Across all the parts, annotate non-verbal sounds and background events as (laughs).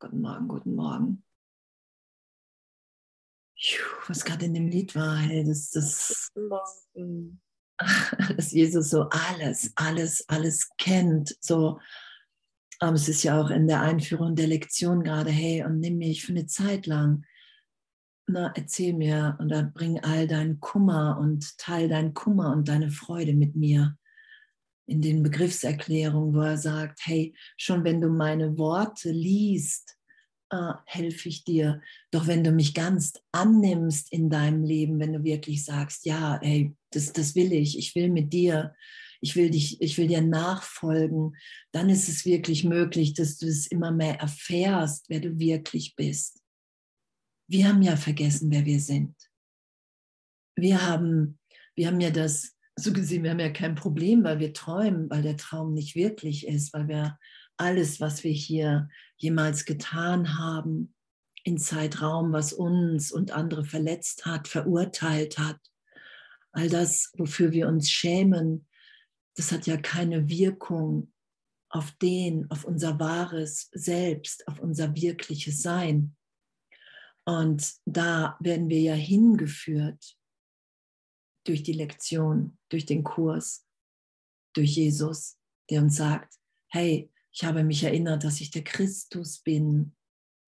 guten Morgen, guten Morgen. was gerade in dem Lied war, hey, das, das, (laughs) dass Jesus so alles, alles, alles kennt. So, aber es ist ja auch in der Einführung der Lektion gerade, hey, und nimm mich für eine Zeit lang. Na, erzähl mir und dann bring all deinen Kummer und teil deinen Kummer und deine Freude mit mir in den Begriffserklärungen, wo er sagt, hey, schon wenn du meine Worte liest, äh, helfe ich dir. Doch wenn du mich ganz annimmst in deinem Leben, wenn du wirklich sagst, ja, hey, das, das will ich, ich will mit dir, ich will dich, ich will dir nachfolgen, dann ist es wirklich möglich, dass du es immer mehr erfährst, wer du wirklich bist. Wir haben ja vergessen, wer wir sind. Wir haben, wir haben ja das so gesehen, wir haben ja kein Problem, weil wir träumen, weil der Traum nicht wirklich ist, weil wir alles, was wir hier jemals getan haben, in Zeitraum, was uns und andere verletzt hat, verurteilt hat, all das, wofür wir uns schämen, das hat ja keine Wirkung auf den, auf unser wahres Selbst, auf unser wirkliches Sein. Und da werden wir ja hingeführt durch die Lektion, durch den Kurs, durch Jesus, der uns sagt, hey, ich habe mich erinnert, dass ich der Christus bin,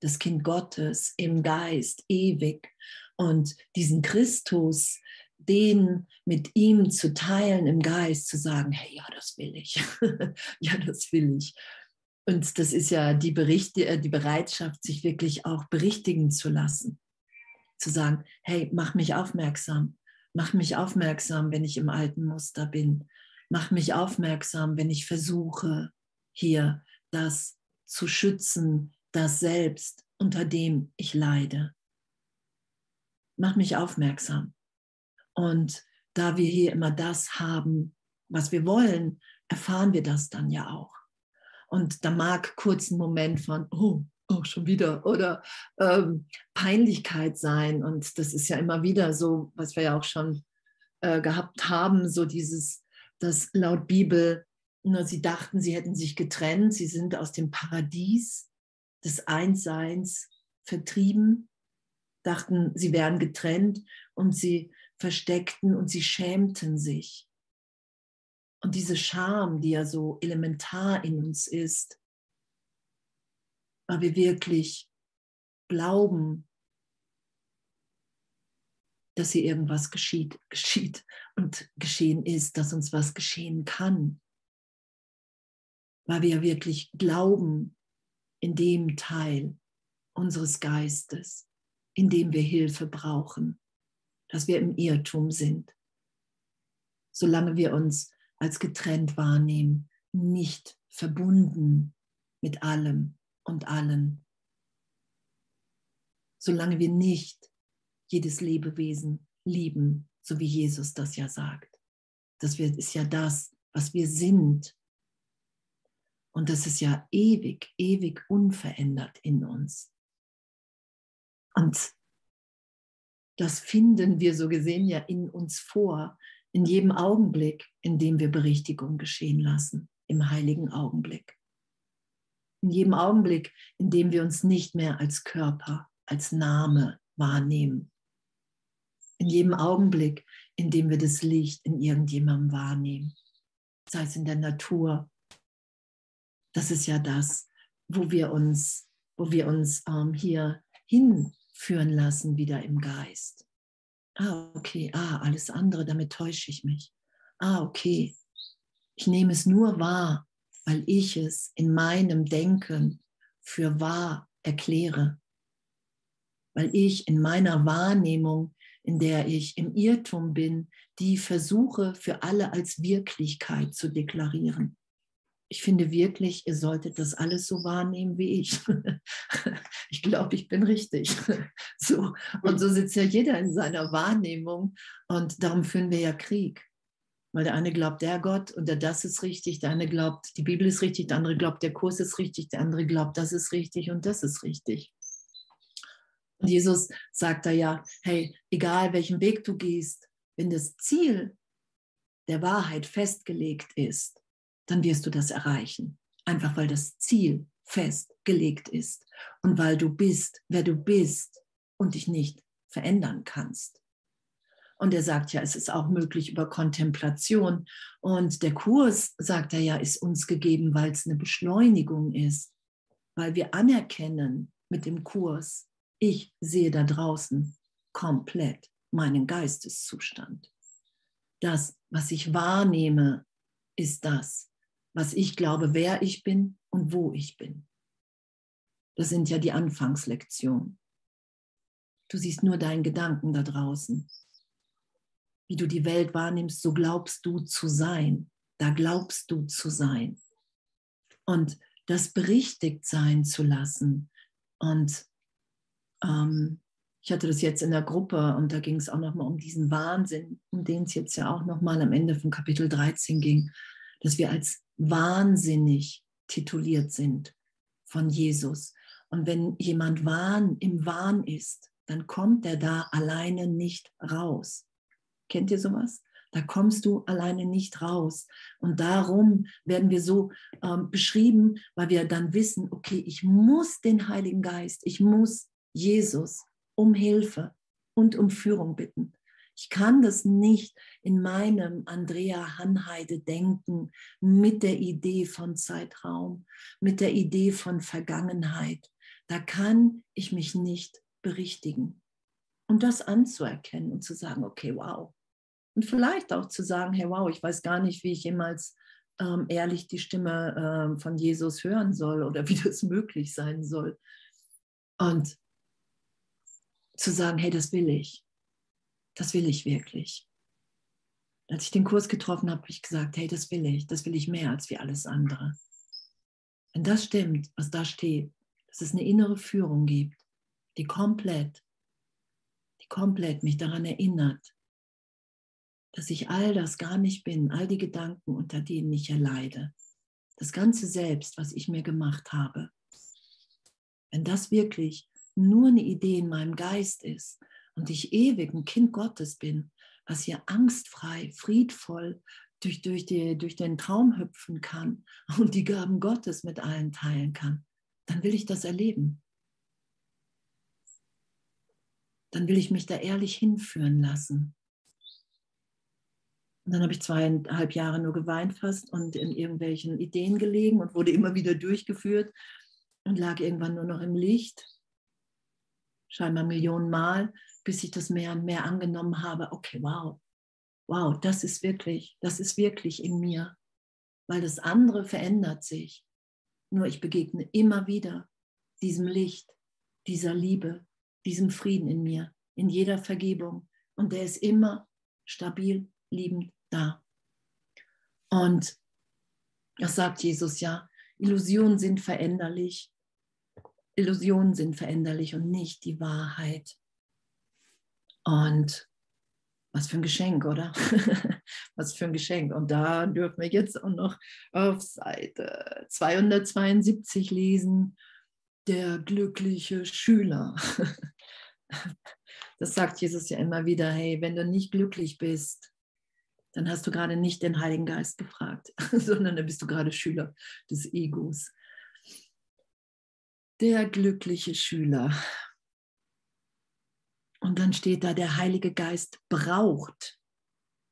das Kind Gottes im Geist, ewig. Und diesen Christus, den mit ihm zu teilen im Geist, zu sagen, hey, ja, das will ich. (laughs) ja, das will ich. Und das ist ja die, Berichte, äh, die Bereitschaft, sich wirklich auch berichtigen zu lassen. Zu sagen, hey, mach mich aufmerksam. Mach mich aufmerksam, wenn ich im alten Muster bin. Mach mich aufmerksam, wenn ich versuche, hier das zu schützen, das Selbst, unter dem ich leide. Mach mich aufmerksam. Und da wir hier immer das haben, was wir wollen, erfahren wir das dann ja auch. Und da mag kurz ein Moment von, oh, oh, schon wieder, oder ähm, Peinlichkeit sein. Und das ist ja immer wieder so, was wir ja auch schon äh, gehabt haben, so dieses, dass laut Bibel, na, sie dachten, sie hätten sich getrennt, sie sind aus dem Paradies des Einsseins vertrieben, dachten, sie wären getrennt und sie versteckten und sie schämten sich. Und diese Scham, die ja so elementar in uns ist, weil wir wirklich glauben, dass hier irgendwas geschieht, geschieht und geschehen ist, dass uns was geschehen kann. Weil wir wirklich glauben in dem Teil unseres Geistes, in dem wir Hilfe brauchen, dass wir im Irrtum sind. Solange wir uns als getrennt wahrnehmen, nicht verbunden mit allem und allen. Solange wir nicht jedes Lebewesen lieben, so wie Jesus das ja sagt. Das ist ja das, was wir sind. Und das ist ja ewig, ewig unverändert in uns. Und das finden wir so gesehen ja in uns vor, in jedem Augenblick, in dem wir Berichtigung geschehen lassen, im heiligen Augenblick. In jedem Augenblick, in dem wir uns nicht mehr als Körper, als Name wahrnehmen. In jedem Augenblick, in dem wir das Licht in irgendjemandem wahrnehmen. Sei es in der Natur. Das ist ja das, wo wir uns, wo wir uns ähm, hier hinführen lassen, wieder im Geist. Ah, okay, ah, alles andere, damit täusche ich mich. Ah, okay, ich nehme es nur wahr, weil ich es in meinem Denken für wahr erkläre. Weil ich in meiner Wahrnehmung, in der ich im Irrtum bin, die versuche für alle als Wirklichkeit zu deklarieren ich finde wirklich, ihr solltet das alles so wahrnehmen wie ich. (laughs) ich glaube, ich bin richtig. (laughs) so. Und so sitzt ja jeder in seiner Wahrnehmung. Und darum führen wir ja Krieg. Weil der eine glaubt, der Gott und der das ist richtig, der eine glaubt, die Bibel ist richtig, der andere glaubt, der Kurs ist richtig, der andere glaubt, das ist richtig und das ist richtig. Und Jesus sagt da ja, hey, egal welchen Weg du gehst, wenn das Ziel der Wahrheit festgelegt ist, dann wirst du das erreichen. Einfach weil das Ziel festgelegt ist und weil du bist, wer du bist und dich nicht verändern kannst. Und er sagt ja, es ist auch möglich über Kontemplation. Und der Kurs, sagt er ja, ist uns gegeben, weil es eine Beschleunigung ist, weil wir anerkennen mit dem Kurs, ich sehe da draußen komplett meinen Geisteszustand. Das, was ich wahrnehme, ist das, was ich glaube, wer ich bin und wo ich bin. Das sind ja die Anfangslektionen. Du siehst nur deinen Gedanken da draußen. Wie du die Welt wahrnimmst, so glaubst du zu sein. Da glaubst du zu sein. Und das berichtigt sein zu lassen. Und ähm, ich hatte das jetzt in der Gruppe und da ging es auch nochmal um diesen Wahnsinn, um den es jetzt ja auch nochmal am Ende von Kapitel 13 ging, dass wir als wahnsinnig tituliert sind von Jesus. Und wenn jemand Wahn im Wahn ist, dann kommt er da alleine nicht raus. Kennt ihr sowas? Da kommst du alleine nicht raus. Und darum werden wir so ähm, beschrieben, weil wir dann wissen, okay, ich muss den Heiligen Geist, ich muss Jesus um Hilfe und um Führung bitten. Ich kann das nicht in meinem Andrea Hanheide denken mit der Idee von Zeitraum, mit der Idee von Vergangenheit. Da kann ich mich nicht berichtigen. Und das anzuerkennen und zu sagen, okay, wow. Und vielleicht auch zu sagen, hey, wow, ich weiß gar nicht, wie ich jemals ähm, ehrlich die Stimme ähm, von Jesus hören soll oder (laughs) wie das möglich sein soll. Und zu sagen, hey, das will ich. Das will ich wirklich. Als ich den Kurs getroffen habe, habe ich gesagt, hey, das will ich. Das will ich mehr als wie alles andere. Wenn das stimmt, was da steht, dass es eine innere Führung gibt, die komplett, die komplett mich daran erinnert, dass ich all das gar nicht bin, all die Gedanken, unter denen ich erleide, das ganze Selbst, was ich mir gemacht habe. Wenn das wirklich nur eine Idee in meinem Geist ist und ich ewig ein Kind Gottes bin, was hier angstfrei, friedvoll durch, durch, die, durch den Traum hüpfen kann und die Gaben Gottes mit allen teilen kann, dann will ich das erleben. Dann will ich mich da ehrlich hinführen lassen. Und dann habe ich zweieinhalb Jahre nur geweint fast und in irgendwelchen Ideen gelegen und wurde immer wieder durchgeführt und lag irgendwann nur noch im Licht scheinbar Millionen Mal, bis ich das mehr und mehr angenommen habe. Okay, wow, wow, das ist wirklich, das ist wirklich in mir, weil das andere verändert sich. Nur ich begegne immer wieder diesem Licht, dieser Liebe, diesem Frieden in mir, in jeder Vergebung. Und der ist immer stabil, liebend da. Und das sagt Jesus ja, Illusionen sind veränderlich, Illusionen sind veränderlich und nicht die Wahrheit. Und was für ein Geschenk, oder? (laughs) was für ein Geschenk. Und da dürfen wir jetzt auch noch auf Seite 272 lesen, der glückliche Schüler. (laughs) das sagt Jesus ja immer wieder, hey, wenn du nicht glücklich bist, dann hast du gerade nicht den Heiligen Geist gefragt, (laughs) sondern dann bist du gerade Schüler des Egos der glückliche Schüler. Und dann steht da, der Heilige Geist braucht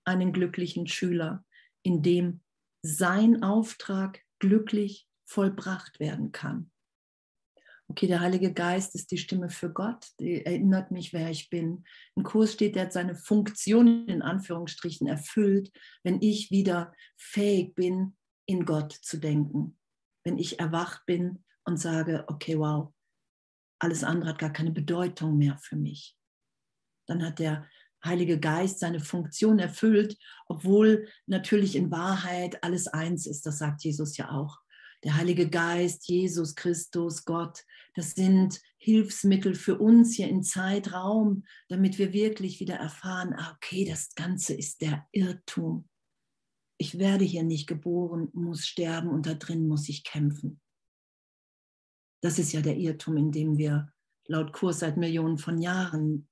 einen glücklichen Schüler, in dem sein Auftrag glücklich vollbracht werden kann. Okay, der Heilige Geist ist die Stimme für Gott, die erinnert mich, wer ich bin. Im Kurs steht, der hat seine Funktion in Anführungsstrichen erfüllt, wenn ich wieder fähig bin, in Gott zu denken. Wenn ich erwacht bin und sage, okay, wow, alles andere hat gar keine Bedeutung mehr für mich. Dann hat der Heilige Geist seine Funktion erfüllt, obwohl natürlich in Wahrheit alles eins ist. Das sagt Jesus ja auch. Der Heilige Geist, Jesus Christus, Gott, das sind Hilfsmittel für uns hier in Zeitraum, damit wir wirklich wieder erfahren, ah, okay, das Ganze ist der Irrtum. Ich werde hier nicht geboren, muss sterben und da drin muss ich kämpfen. Das ist ja der Irrtum, in dem wir laut Kurs seit Millionen von Jahren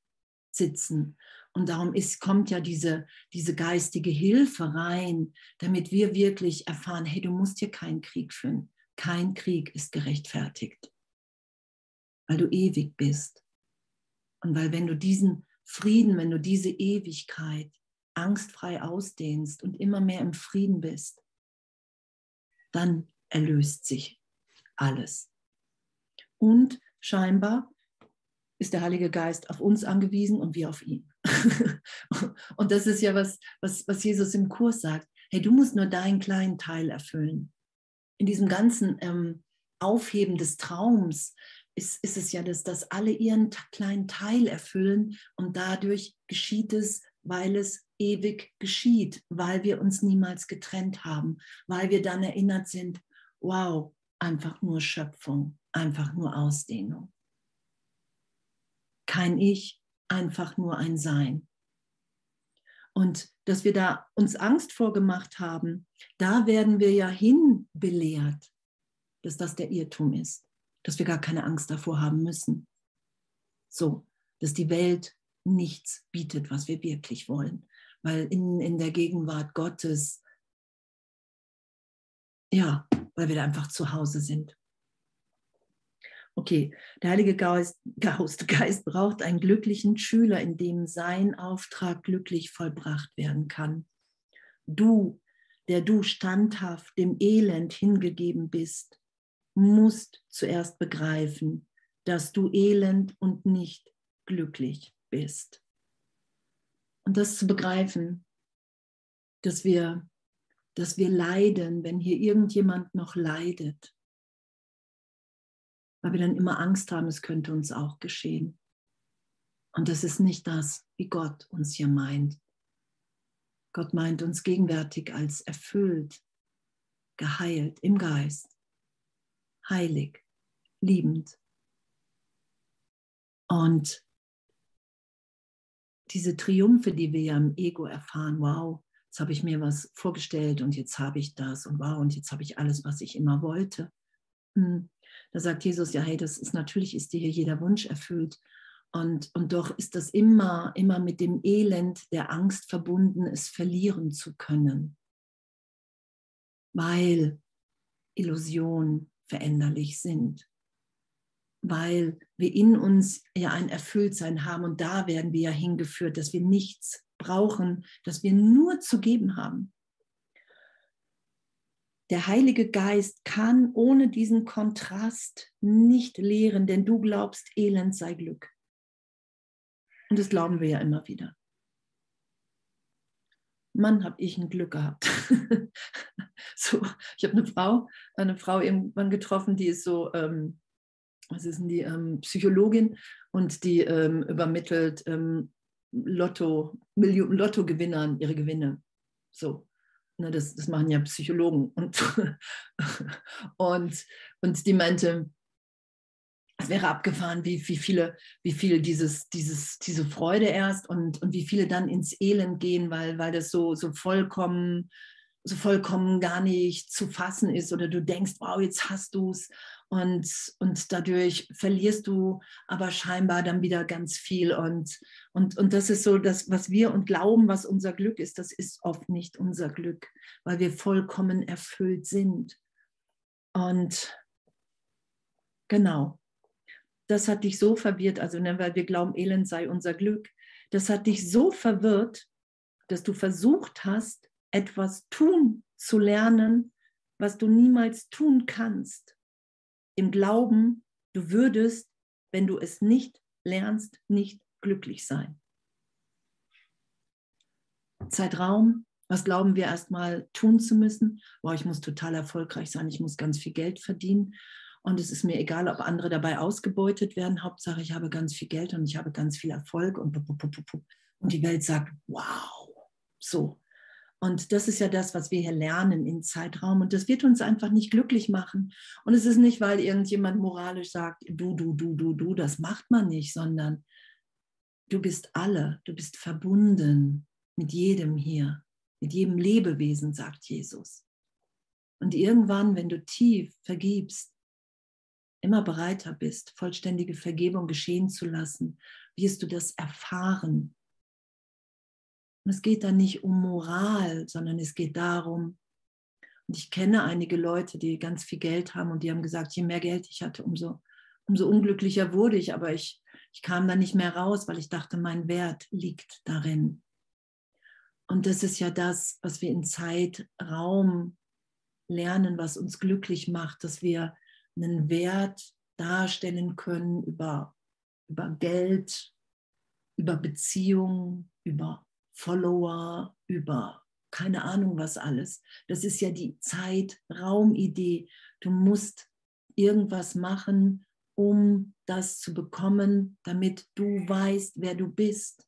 sitzen. Und darum ist, kommt ja diese, diese geistige Hilfe rein, damit wir wirklich erfahren, hey, du musst hier keinen Krieg führen. Kein Krieg ist gerechtfertigt, weil du ewig bist. Und weil wenn du diesen Frieden, wenn du diese Ewigkeit angstfrei ausdehnst und immer mehr im Frieden bist, dann erlöst sich alles. Und scheinbar ist der Heilige Geist auf uns angewiesen und wir auf ihn. (laughs) und das ist ja was, was, was Jesus im Kurs sagt. Hey, du musst nur deinen kleinen Teil erfüllen. In diesem ganzen ähm, Aufheben des Traums ist, ist es ja, dass, dass alle ihren kleinen Teil erfüllen und dadurch geschieht es, weil es ewig geschieht, weil wir uns niemals getrennt haben, weil wir dann erinnert sind, wow, einfach nur Schöpfung, einfach nur Ausdehnung. Kein Ich, einfach nur ein Sein. Und dass wir da uns Angst vorgemacht haben, da werden wir ja hinbelehrt, dass das der Irrtum ist, dass wir gar keine Angst davor haben müssen. So, dass die Welt nichts bietet, was wir wirklich wollen, weil in, in der Gegenwart Gottes, ja, weil wir da einfach zu Hause sind. Okay, der Heilige Geist, Geist, braucht einen glücklichen Schüler, in dem sein Auftrag glücklich vollbracht werden kann. Du, der du standhaft dem Elend hingegeben bist, musst zuerst begreifen, dass du elend und nicht glücklich bist. Und das zu begreifen, dass wir, dass wir leiden, wenn hier irgendjemand noch leidet, weil wir dann immer Angst haben, es könnte uns auch geschehen. Und das ist nicht das, wie Gott uns hier meint. Gott meint uns gegenwärtig als erfüllt, geheilt im Geist, heilig, liebend. Und diese Triumphe, die wir ja im Ego erfahren, wow, jetzt habe ich mir was vorgestellt und jetzt habe ich das und wow, und jetzt habe ich alles, was ich immer wollte. Hm. Da sagt Jesus, ja, hey, das ist natürlich, ist dir hier jeder Wunsch erfüllt. Und, und doch ist das immer, immer mit dem Elend der Angst verbunden, es verlieren zu können. Weil Illusionen veränderlich sind. Weil wir in uns ja ein Erfülltsein haben und da werden wir ja hingeführt, dass wir nichts brauchen, dass wir nur zu geben haben. Der Heilige Geist kann ohne diesen Kontrast nicht lehren, denn du glaubst, Elend sei Glück. Und das glauben wir ja immer wieder. Mann, habe ich ein Glück gehabt. (laughs) so, ich habe eine Frau, eine Frau irgendwann getroffen, die ist so, ähm, was ist denn die, ähm, Psychologin und die ähm, übermittelt ähm, Lotto, Lotto-Gewinnern ihre Gewinne. So, Ne, das, das machen ja Psychologen. Und, (laughs) und, und die meinte, es wäre abgefahren, wie, wie viele, wie viele dieses, dieses, diese Freude erst und, und wie viele dann ins Elend gehen, weil, weil das so, so vollkommen, so vollkommen gar nicht zu fassen ist oder du denkst, wow, jetzt hast du es und, und dadurch verlierst du aber scheinbar dann wieder ganz viel. Und, und, und das ist so, das, was wir und glauben, was unser Glück ist, das ist oft nicht unser Glück, weil wir vollkommen erfüllt sind. Und genau, das hat dich so verwirrt, also ne, weil wir glauben, Elend sei unser Glück. Das hat dich so verwirrt, dass du versucht hast, etwas tun zu lernen, was du niemals tun kannst im Glauben, du würdest, wenn du es nicht lernst, nicht glücklich sein. Zeitraum, was glauben wir erstmal tun zu müssen? Boah, ich muss total erfolgreich sein, ich muss ganz viel Geld verdienen. Und es ist mir egal, ob andere dabei ausgebeutet werden. Hauptsache, ich habe ganz viel Geld und ich habe ganz viel Erfolg. Und, und die Welt sagt, wow, so. Und das ist ja das, was wir hier lernen in Zeitraum. Und das wird uns einfach nicht glücklich machen. Und es ist nicht, weil irgendjemand moralisch sagt, du, du, du, du, du, das macht man nicht, sondern du bist alle, du bist verbunden mit jedem hier, mit jedem Lebewesen, sagt Jesus. Und irgendwann, wenn du tief vergibst, immer bereiter bist, vollständige Vergebung geschehen zu lassen, wirst du das erfahren, Und es geht da nicht um Moral, sondern es geht darum, und ich kenne einige Leute, die ganz viel Geld haben und die haben gesagt, je mehr Geld ich hatte, umso, umso unglücklicher wurde ich. Aber ich, ich kam da nicht mehr raus, weil ich dachte, mein Wert liegt darin. Und das ist ja das, was wir in Zeit, Raum lernen, was uns glücklich macht, dass wir einen Wert darstellen können über, über Geld, über Beziehungen, über Follower, über keine Ahnung was alles. Das ist ja die Zeit-Raum-Idee. Du musst irgendwas machen, um das zu bekommen, damit du weißt, wer du bist.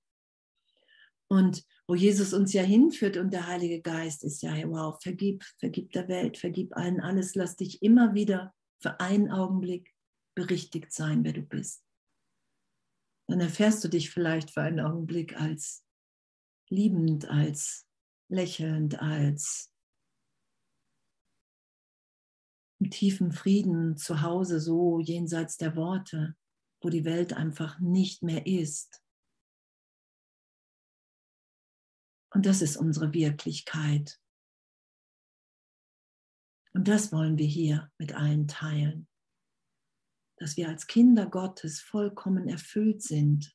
Und wo Jesus uns ja hinführt und der Heilige Geist ist ja, wow, vergib, vergib der Welt, vergib allen alles, lass dich immer wieder für einen Augenblick berichtigt sein, wer du bist. Dann erfährst du dich vielleicht für einen Augenblick als liebend, als lächelnd, als im tiefen Frieden zu Hause, so jenseits der Worte, wo die Welt einfach nicht mehr ist. Und das ist unsere Wirklichkeit. Und das wollen wir hier mit allen teilen, dass wir als Kinder Gottes vollkommen erfüllt sind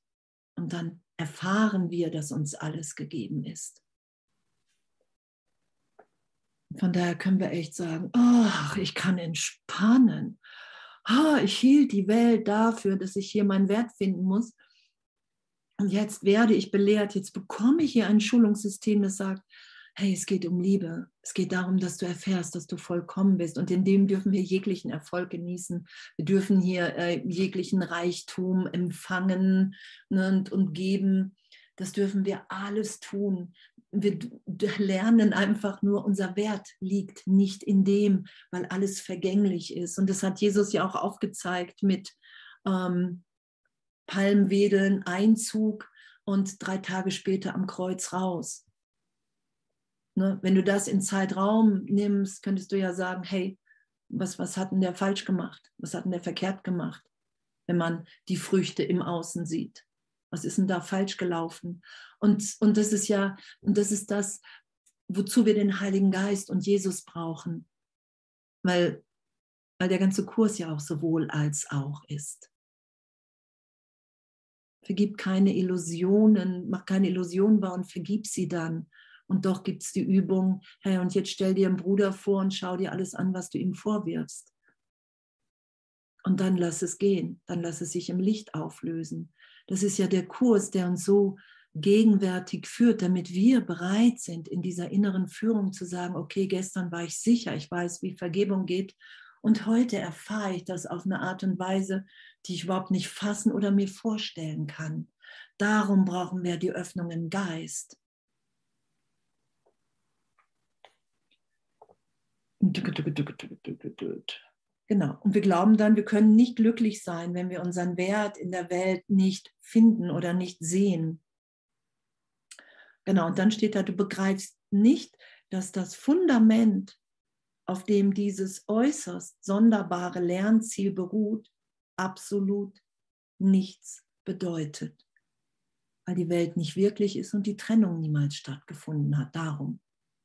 und dann erfahren wir, dass uns alles gegeben ist. Von daher können wir echt sagen, ach, ich kann entspannen. Ah, ich hielt die Welt dafür, dass ich hier meinen Wert finden muss. Und jetzt werde ich belehrt, jetzt bekomme ich hier ein Schulungssystem, das sagt, hey, es geht um Liebe. Es geht darum, dass du erfährst, dass du vollkommen bist. Und in dem dürfen wir jeglichen Erfolg genießen. Wir dürfen hier äh, jeglichen Reichtum empfangen ne, und, und geben. Das dürfen wir alles tun wir lernen einfach nur, unser Wert liegt nicht in dem, weil alles vergänglich ist. Und das hat Jesus ja auch aufgezeigt mit ähm, Palmwedeln, Einzug und drei Tage später am Kreuz raus. Ne? Wenn du das in Zeitraum nimmst, könntest du ja sagen, hey, was, was hat denn der falsch gemacht? Was hat denn der verkehrt gemacht, wenn man die Früchte im Außen sieht? Was ist denn da falsch gelaufen? Und, und das ist ja, und das ist das, wozu wir den Heiligen Geist und Jesus brauchen. Weil, weil der ganze Kurs ja auch sowohl als auch ist. Vergib keine Illusionen, mach keine Illusionen wahr und vergib sie dann. Und doch gibt es die Übung, hey, und jetzt stell dir einen Bruder vor und schau dir alles an, was du ihm vorwirfst. Und dann lass es gehen, dann lass es sich im Licht auflösen. Das ist ja der Kurs, der uns so gegenwärtig führt, damit wir bereit sind, in dieser inneren Führung zu sagen, okay, gestern war ich sicher, ich weiß, wie Vergebung geht und heute erfahre ich das auf eine Art und Weise, die ich überhaupt nicht fassen oder mir vorstellen kann. Darum brauchen wir die Öffnung im Geist. Genau. Und wir glauben dann, wir können nicht glücklich sein, wenn wir unseren Wert in der Welt nicht finden oder nicht sehen. Genau. Und dann steht da, du begreifst nicht, dass das Fundament, auf dem dieses äußerst sonderbare Lernziel beruht, absolut nichts bedeutet. Weil die Welt nicht wirklich ist und die Trennung niemals stattgefunden hat. Darum,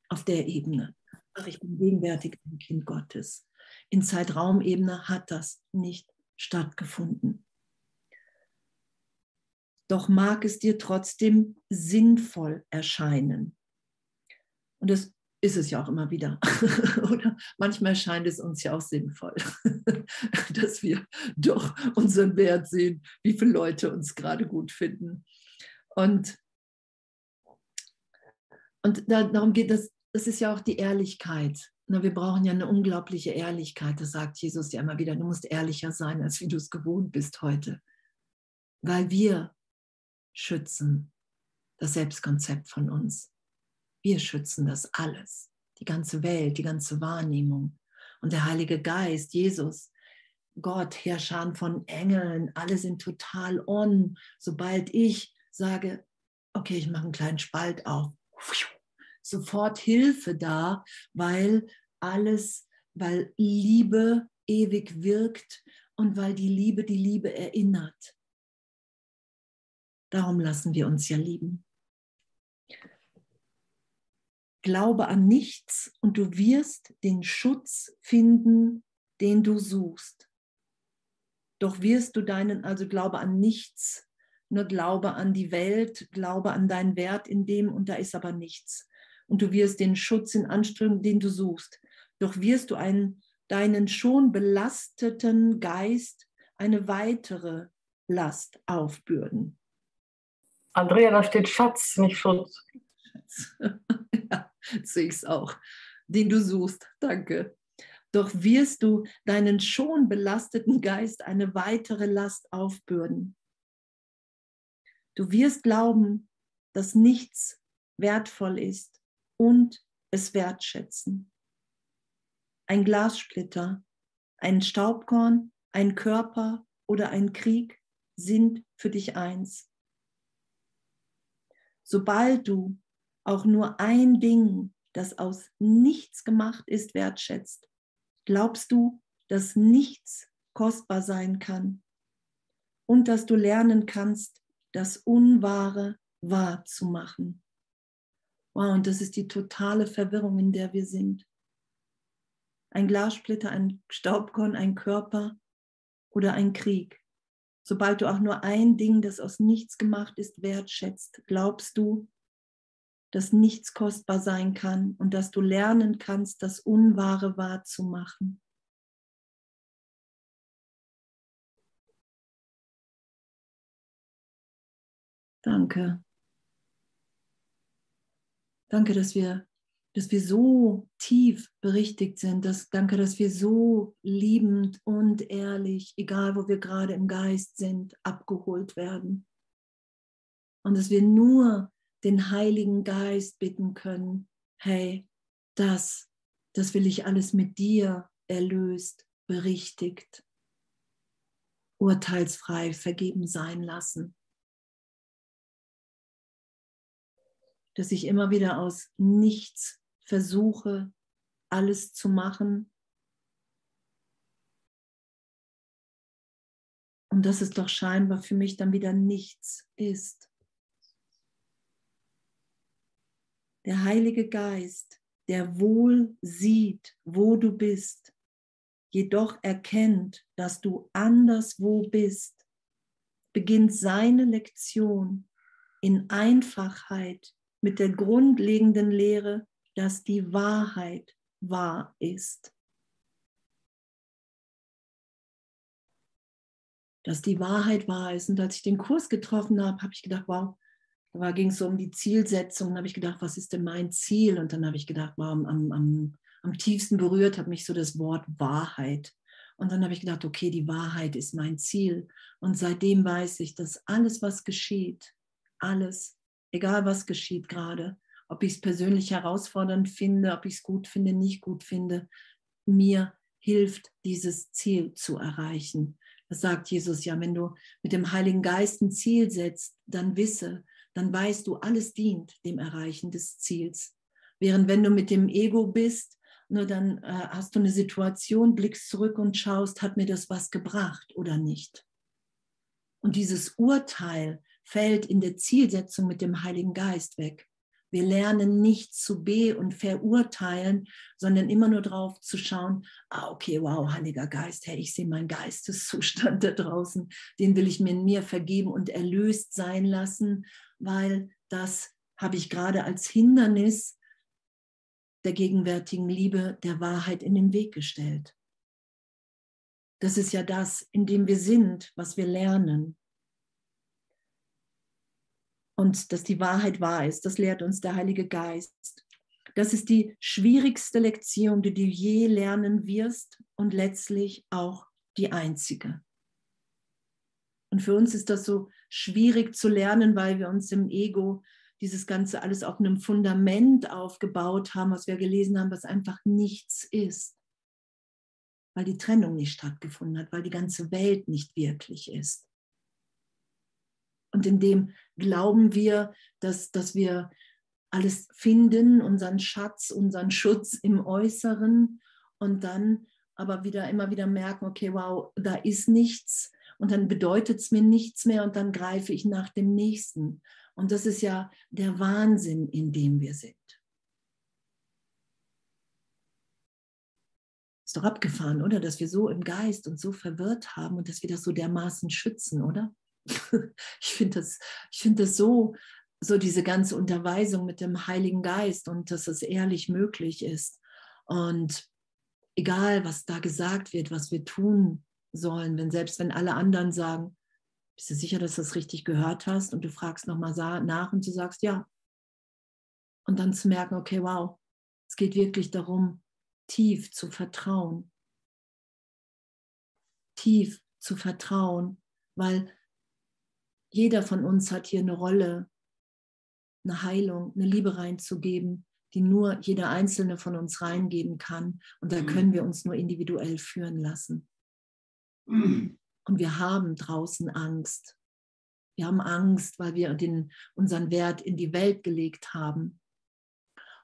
auf der Ebene. Ach, ich bin gegenwärtig ein Kind Gottes in Zeitraumebene hat das nicht stattgefunden. Doch mag es dir trotzdem sinnvoll erscheinen. Und das ist es ja auch immer wieder. (laughs) Oder manchmal erscheint es uns ja auch sinnvoll, (laughs) dass wir doch unseren Wert sehen, wie viele Leute uns gerade gut finden. Und, und darum geht es, das ist ja auch die Ehrlichkeit. Na, wir brauchen ja eine unglaubliche Ehrlichkeit. Das sagt Jesus ja immer wieder. Du musst ehrlicher sein, als wie du es gewohnt bist heute. Weil wir schützen das Selbstkonzept von uns. Wir schützen das alles. Die ganze Welt, die ganze Wahrnehmung. Und der Heilige Geist, Jesus, Gott, Herrscher von Engeln, alle sind total on. Sobald ich sage, okay, ich mache einen kleinen Spalt auf, sofort Hilfe da, weil alles, weil Liebe ewig wirkt und weil die Liebe die Liebe erinnert. Darum lassen wir uns ja lieben. glaube an nichts und du wirst den Schutz finden, den du suchst. Doch wirst du deinen, also glaube an nichts, nur glaube an die Welt, glaube an deinen Wert in dem und da ist aber nichts. Und du wirst den Schutz in Anstrengung, den du suchst. Doch wirst du einen, deinen schon belasteten Geist eine weitere Last aufbürden. Andrea, da steht Schatz, nicht Schutz. Schatz. (laughs) ja, sehe ich es auch. Den du suchst. Danke. Doch wirst du deinen schon belasteten Geist eine weitere Last aufbürden. Du wirst glauben, dass nichts wertvoll ist und es wertschätzen. Ein Glassplitter, ein Staubkorn, ein Körper oder ein Krieg sind für dich eins. Sobald du auch nur ein Ding, das aus nichts gemacht ist, wertschätzt, glaubst du, dass nichts kostbar sein kann und dass du lernen kannst, das Unwahre wahr zu machen. Wow, und das ist die totale Verwirrung, in der wir sind. Ein Glassplitter, ein Staubkorn, ein Körper oder ein Krieg. Sobald du auch nur ein Ding, das aus nichts gemacht ist, wertschätzt, glaubst du, dass nichts kostbar sein kann und dass du lernen kannst, das Unwahre wahrzumachen. Danke. Danke, dass wir, dass wir so tief berichtigt sind. Dass, danke, dass wir so liebend und ehrlich, egal wo wir gerade im Geist sind, abgeholt werden. Und dass wir nur den Heiligen Geist bitten können, hey, das, das will ich alles mit dir erlöst, berichtigt, urteilsfrei vergeben sein lassen. Dass ich immer wieder aus nichts versuche, alles zu machen. Und dass es doch scheinbar für mich dann wieder nichts ist. der Heilige Geist, der wohl sieht, wo du bist, jedoch erkennt, dass du anderswo bist, beginnt seine Lektion in Einfachheit mit der grundlegenden Lehre, dass die Wahrheit wahr ist. Dass die Wahrheit wahr ist. Und als ich den Kurs getroffen habe, habe ich gedacht, wow, da ging es so um die Zielsetzung. Da habe ich gedacht, was ist denn mein Ziel? Und dann habe ich gedacht, wow, am, am, am tiefsten berührt hat mich so das Wort Wahrheit. Und dann habe ich gedacht, okay, die Wahrheit ist mein Ziel. Und seitdem weiß ich, dass alles, was geschieht, alles, egal was geschieht gerade, ob ich es persönlich herausfordernd finde, ob ich es gut finde, nicht gut finde, mir hilft, dieses Ziel zu erreichen. Das sagt Jesus ja, wenn du mit dem Heiligen Geist ein Ziel setzt, dann wisse, dann weißt du, alles dient dem Erreichen des Ziels. Während wenn du mit dem Ego bist, nur dann äh, hast du eine Situation, blickst zurück und schaust, hat mir das was gebracht oder nicht. Und dieses Urteil fällt in der Zielsetzung mit dem Heiligen Geist weg. Wir lernen nicht zu be- und verurteilen, sondern immer nur drauf zu schauen, ah, okay, wow, Heiliger Geist, hey, ich sehe meinen Geisteszustand da draußen, den will ich mir in mir vergeben und erlöst sein lassen, weil das habe ich gerade als Hindernis der gegenwärtigen Liebe, der Wahrheit in den Weg gestellt. Das ist ja das, in dem wir sind, was wir lernen und dass die Wahrheit wahr ist. Das lehrt uns der Heilige Geist. Das ist die schwierigste Lektion, die du je lernen wirst und letztlich auch die einzige. Und für uns ist das so schwierig zu lernen, weil wir uns im Ego dieses Ganze alles auf einem Fundament aufgebaut haben, was wir gelesen haben, was einfach nichts ist. Weil die Trennung nicht stattgefunden hat, weil die ganze Welt nicht wirklich ist. Und in dem glauben wir, dass, dass wir alles finden, unseren Schatz, unseren Schutz im Äußeren und dann aber wieder immer wieder merken, okay, wow, da ist nichts und dann bedeutet es mir nichts mehr und dann greife ich nach dem nächsten. Und das ist ja der Wahnsinn, in dem wir sind. Ist doch abgefahren, oder? Dass wir so im Geist und so verwirrt haben und dass wir das so dermaßen schützen, oder? (laughs) ich finde das, find das so, so diese ganze Unterweisung mit dem Heiligen Geist und dass es ehrlich möglich ist. Und egal, was da gesagt wird, was wir tun sollen, wenn selbst wenn alle anderen sagen, bist du sicher, dass du das richtig gehört hast? Und du fragst nochmal nach und du sagst ja. Und dann zu merken, okay, wow, es geht wirklich darum, tief zu vertrauen. Tief zu vertrauen, weil jeder von uns hat hier eine Rolle, eine Heilung, eine Liebe reinzugeben, die nur jeder einzelne von uns reingeben kann. Und da mhm. können wir uns nur individuell führen lassen. Und wir haben draußen Angst. Wir haben Angst, weil wir den, unseren Wert in die Welt gelegt haben.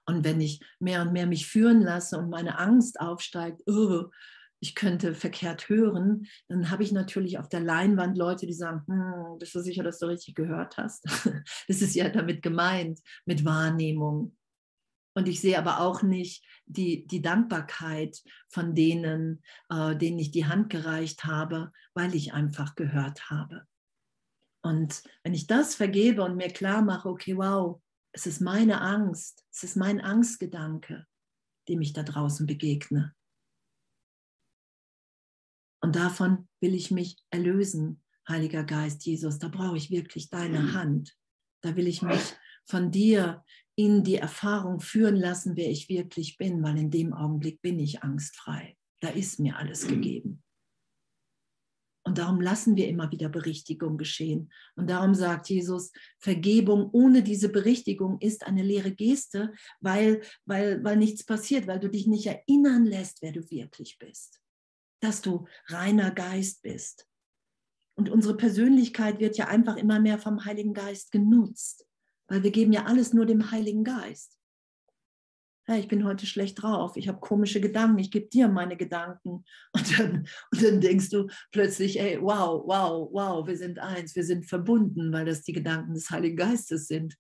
Und wenn ich mehr und mehr mich führen lasse und meine Angst aufsteigt, oh, ich könnte verkehrt hören, dann habe ich natürlich auf der Leinwand Leute, die sagen, hm, bist du sicher, dass du richtig gehört hast? (laughs) Das ist ja damit gemeint, mit Wahrnehmung. Und ich sehe aber auch nicht die, die Dankbarkeit von denen, äh, denen ich die Hand gereicht habe, weil ich einfach gehört habe. Und wenn ich das vergebe und mir klar mache, okay, wow, es ist meine Angst, es ist mein Angstgedanke, dem ich da draußen begegne. Und davon will ich mich erlösen, Heiliger Geist Jesus. Da brauche ich wirklich deine Hand. Da will ich mich von dir in die Erfahrung führen lassen, wer ich wirklich bin, weil in dem Augenblick bin ich angstfrei. Da ist mir alles mhm. gegeben. Und darum lassen wir immer wieder Berichtigung geschehen. Und darum sagt Jesus, Vergebung ohne diese Berichtigung ist eine leere Geste, weil, weil, weil nichts passiert, weil du dich nicht erinnern lässt, wer du wirklich bist. Dass du reiner Geist bist. Und unsere Persönlichkeit wird ja einfach immer mehr vom Heiligen Geist genutzt. Weil wir geben ja alles nur dem Heiligen Geist. Hey, ich bin heute schlecht drauf, ich habe komische Gedanken, ich gebe dir meine Gedanken. (laughs) Und dann, und dann denkst du plötzlich, ey, wow, wow, wow, wir sind eins, wir sind verbunden, weil das die Gedanken des Heiligen Geistes sind.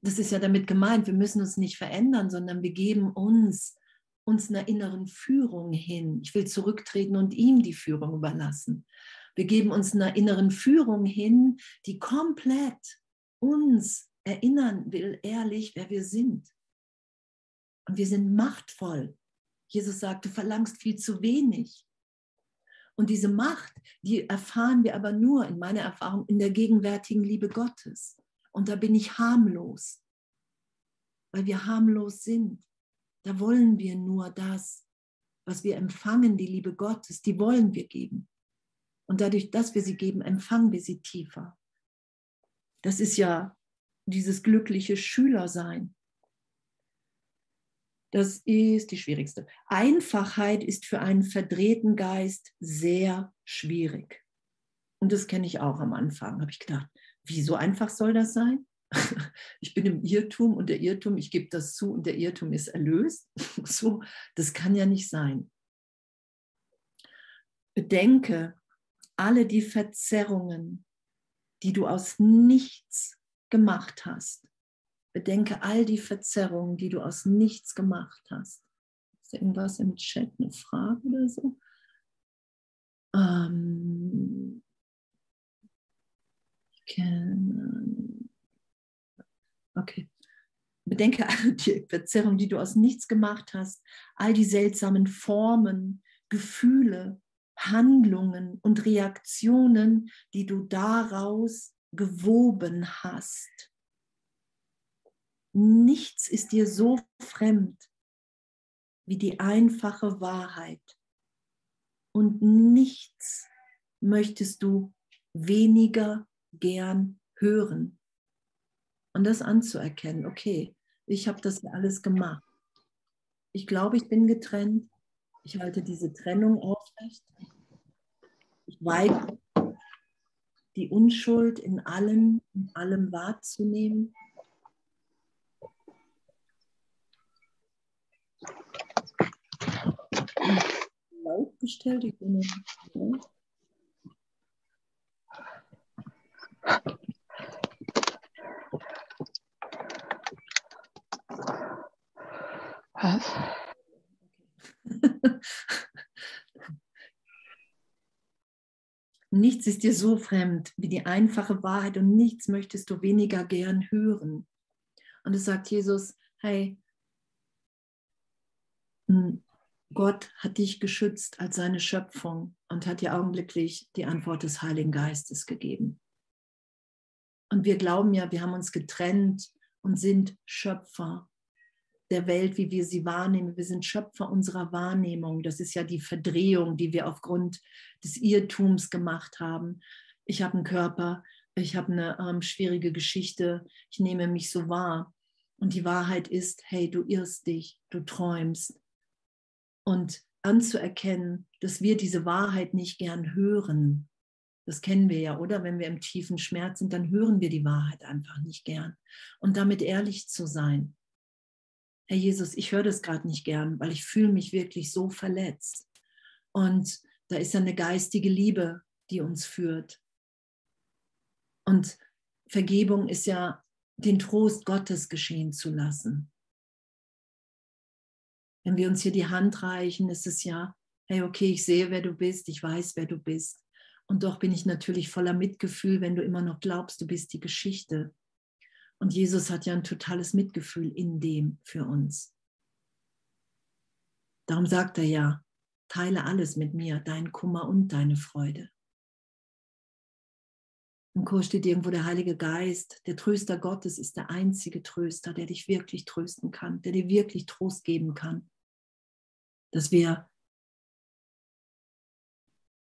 Das ist ja damit gemeint, wir müssen uns nicht verändern, sondern wir geben uns, uns einer inneren Führung hin. Ich will zurücktreten und ihm die Führung überlassen. Wir geben uns einer inneren Führung hin, die komplett uns erinnern will, ehrlich, wer wir sind. Und wir sind machtvoll. Jesus sagt, du verlangst viel zu wenig. Und diese Macht, die erfahren wir aber nur in meiner Erfahrung in der gegenwärtigen Liebe Gottes. Und da bin ich harmlos, weil wir harmlos sind. Da wollen wir nur das, was wir empfangen, die Liebe Gottes, die wollen wir geben. Und dadurch, dass wir sie geben, empfangen wir sie tiefer. Das ist ja dieses glückliche Schülersein. Das ist die schwierigste. Einfachheit ist für einen verdrehten Geist sehr schwierig. Und das kenne ich auch am Anfang. Habe ich gedacht, wie so einfach soll das sein? (laughs) Ich bin im Irrtum und der Irrtum, ich gebe das zu und der Irrtum ist erlöst. (laughs) So, das kann ja nicht sein. Bedenke alle die Verzerrungen, die du aus nichts gemacht hast. Bedenke all die Verzerrungen, die du aus nichts gemacht hast. Ist irgendwas im Chat, eine Frage oder so? Ähm, okay. Bedenke die Verzerrungen, die du aus nichts gemacht hast, all die seltsamen Formen, Gefühle, Handlungen und Reaktionen, die du daraus gewoben hast. Nichts ist dir so fremd wie die einfache Wahrheit. Und nichts möchtest du weniger gern hören. Und das anzuerkennen, okay, ich habe das alles gemacht. Ich glaube, ich bin getrennt. Ich halte diese Trennung aufrecht. Ich weige die Unschuld in allem, in allem wahrzunehmen. Laut gestellt, ich bin nicht. Was? (laughs) nichts ist dir so fremd wie die einfache Wahrheit und nichts möchtest du weniger gern hören. Und es sagt Jesus, hey, hm, Gott hat dich geschützt als seine Schöpfung und hat dir augenblicklich die Antwort des Heiligen Geistes gegeben. Und wir glauben ja, wir haben uns getrennt und sind Schöpfer der Welt, wie wir sie wahrnehmen. Wir sind Schöpfer unserer Wahrnehmung. Das ist ja die Verdrehung, die wir aufgrund des Irrtums gemacht haben. Ich habe einen Körper, ich habe eine ähm, schwierige Geschichte, ich nehme mich so wahr. Und die Wahrheit ist, hey, du irrst dich, du träumst, und anzuerkennen, dass wir diese Wahrheit nicht gern hören. Das kennen wir ja, oder? Wenn wir im tiefen Schmerz sind, dann hören wir die Wahrheit einfach nicht gern. Und damit ehrlich zu sein. Herr Jesus, ich höre das gerade nicht gern, weil ich fühle mich wirklich so verletzt. Und da ist ja eine geistige Liebe, die uns führt. Und Vergebung ist ja den Trost Gottes geschehen zu lassen. Wenn wir uns hier die Hand reichen, ist es ja, hey, okay, ich sehe, wer du bist, ich weiß, wer du bist. Und doch bin ich natürlich voller Mitgefühl, wenn du immer noch glaubst, du bist die Geschichte. Und Jesus hat ja ein totales Mitgefühl in dem für uns. Darum sagt er ja, teile alles mit mir, dein Kummer und deine Freude. Im Kurs steht irgendwo der Heilige Geist, der Tröster Gottes ist der einzige Tröster, der dich wirklich trösten kann, der dir wirklich Trost geben kann dass wir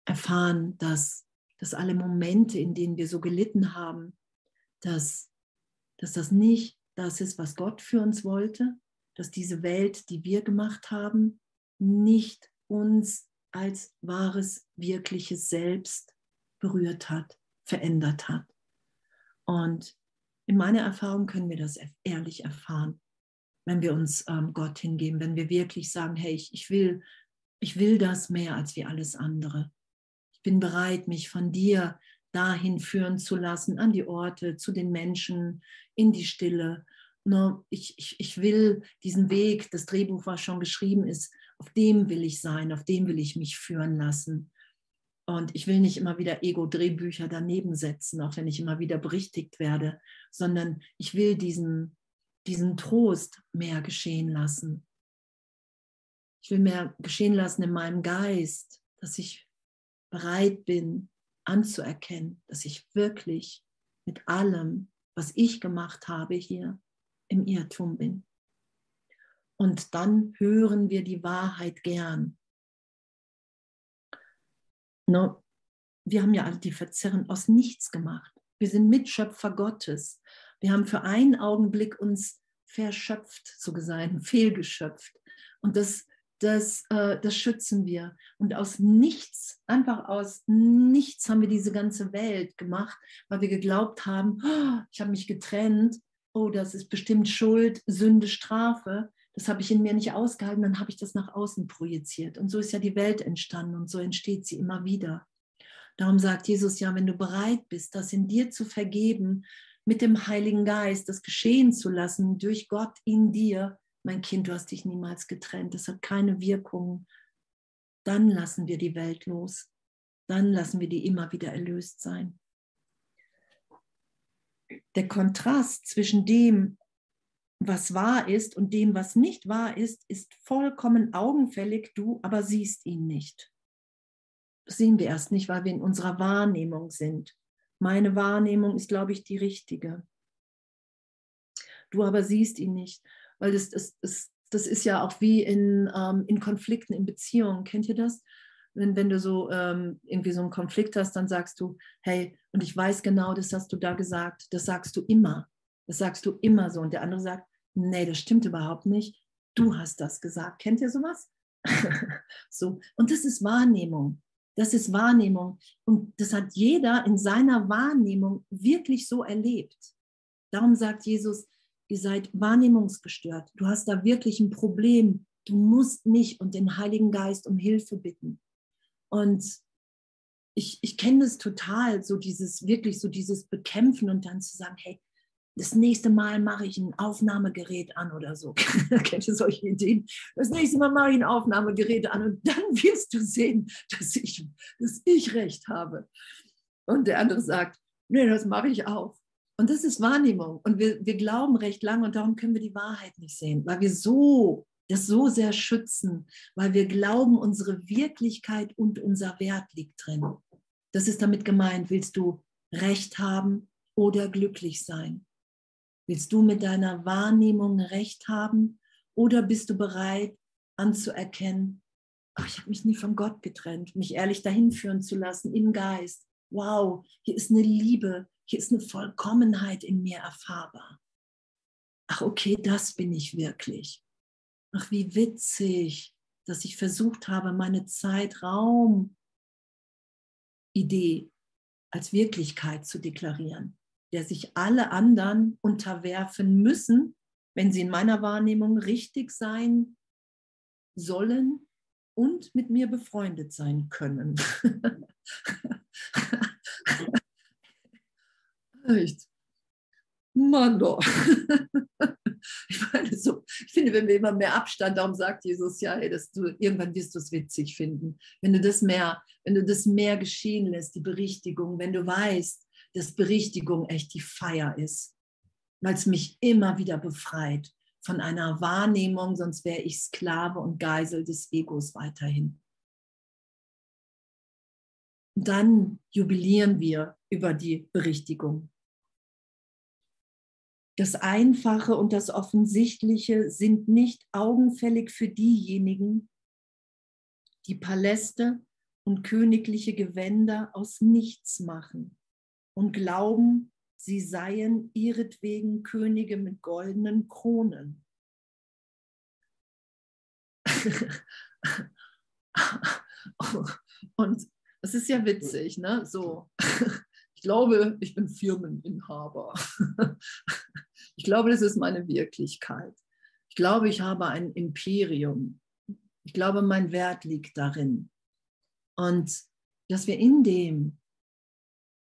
erfahren, dass, dass alle Momente, in denen wir so gelitten haben, dass, dass das nicht das ist, was Gott für uns wollte, dass diese Welt, die wir gemacht haben, nicht uns als wahres, wirkliches Selbst berührt hat, verändert hat. Und in meiner Erfahrung können wir das ehrlich erfahren wenn wir uns ähm, Gott hingeben, wenn wir wirklich sagen, hey, ich, ich, will, ich will das mehr als wie alles andere. Ich bin bereit, mich von dir dahin führen zu lassen, an die Orte, zu den Menschen, in die Stille. No, ich, ich, ich will diesen Weg, das Drehbuch, was schon geschrieben ist, auf dem will ich sein, auf dem will ich mich führen lassen. Und ich will nicht immer wieder Ego-Drehbücher daneben setzen, auch wenn ich immer wieder berichtigt werde, sondern ich will diesen, diesen Trost mehr geschehen lassen. Ich will mehr geschehen lassen in meinem Geist, dass ich bereit bin anzuerkennen, dass ich wirklich mit allem, was ich gemacht habe hier, im Irrtum bin. Und dann hören wir die Wahrheit gern. No, wir haben ja alle die Verzerren aus nichts gemacht. Wir sind Mitschöpfer Gottes. Wir haben für einen Augenblick uns verschöpft, so gesagt, (laughs) fehlgeschöpft. Und das, das, äh, das schützen wir. Und aus nichts, einfach aus nichts haben wir diese ganze Welt gemacht, weil wir geglaubt haben, oh, ich habe mich getrennt, oh, das ist bestimmt Schuld, Sünde, Strafe. Das habe ich in mir nicht ausgehalten, dann habe ich das nach außen projiziert. Und so ist ja die Welt entstanden und so entsteht sie immer wieder. Darum sagt Jesus ja, wenn du bereit bist, das in dir zu vergeben, mit dem Heiligen Geist das geschehen zu lassen, durch Gott in dir, mein Kind, du hast dich niemals getrennt, das hat keine Wirkung, dann lassen wir die Welt los, dann lassen wir die immer wieder erlöst sein. Der Kontrast zwischen dem, was wahr ist und dem, was nicht wahr ist, ist vollkommen augenfällig, du aber siehst ihn nicht. Das sehen wir erst nicht, weil wir in unserer Wahrnehmung sind. Meine Wahrnehmung ist, glaube ich, die richtige. Du aber siehst ihn nicht, weil das, das, das, das ist ja auch wie in, ähm, in Konflikten, in Beziehungen. Kennt ihr das? Wenn, wenn du so ähm, irgendwie so einen Konflikt hast, dann sagst du, hey, und ich weiß genau, das hast du da gesagt, das sagst du immer. Das sagst du immer so. Und der andere sagt, nee, das stimmt überhaupt nicht. Du hast das gesagt. Kennt ihr sowas? (laughs) so. Und das ist Wahrnehmung. Das ist Wahrnehmung. Und das hat jeder in seiner Wahrnehmung wirklich so erlebt. Darum sagt Jesus, ihr seid wahrnehmungsgestört. Du hast da wirklich ein Problem. Du musst mich und den Heiligen Geist um Hilfe bitten. Und ich, ich kenne das total, so dieses, wirklich so dieses Bekämpfen und dann zu sagen, hey, das nächste Mal mache ich ein Aufnahmegerät an oder so. (laughs) Kennt ihr solche Ideen? Das nächste Mal mache ich ein Aufnahmegerät an und dann (laughs) wirst du sehen, dass ich, dass ich recht habe. Und der andere sagt, nee, das mache ich auch. Und das ist Wahrnehmung. Und wir, wir glauben recht lange und darum können wir die Wahrheit nicht sehen, weil wir so das so sehr schützen, weil wir glauben, unsere Wirklichkeit und unser Wert liegt drin. Das ist damit gemeint, willst du Recht haben oder glücklich sein? Willst du mit deiner Wahrnehmung Recht haben oder bist du bereit anzuerkennen, ach, ich habe mich nie von Gott getrennt, mich ehrlich dahin führen zu lassen im Geist. Wow, hier ist eine Liebe, hier ist eine Vollkommenheit in mir erfahrbar. Ach, okay, das bin ich wirklich. Ach, wie witzig, dass ich versucht habe, meine Zeitraum-Idee als Wirklichkeit zu deklarieren, der sich alle anderen unterwerfen müssen, wenn sie in meiner Wahrnehmung richtig sein sollen und mit mir befreundet sein können. (laughs) Echt. Mann doch. (laughs) ich meine, so, ich finde, wenn wir immer mehr Abstand, darum sagt Jesus ja, hey, dass du irgendwann wirst du es witzig finden. Wenn du das mehr, wenn du das mehr geschehen lässt, die Berichtigung, wenn du weißt, dass Berichtigung echt die Feier ist, weil es mich immer wieder befreit von einer Wahrnehmung, sonst wäre ich Sklave und Geisel des Egos weiterhin. Und dann jubilieren wir über die Berichtigung. Das Einfache und das Offensichtliche sind nicht augenfällig für diejenigen, die Paläste und königliche Gewänder aus nichts machen und glauben, sie seien ihretwegen Könige mit goldenen Kronen. (laughs) und es ist ja witzig, ne? So, ich glaube, ich bin Firmeninhaber. (laughs) Ich glaube, das ist meine Wirklichkeit. Ich glaube, ich habe ein Imperium. Ich glaube, mein Wert liegt darin. Und dass wir in dem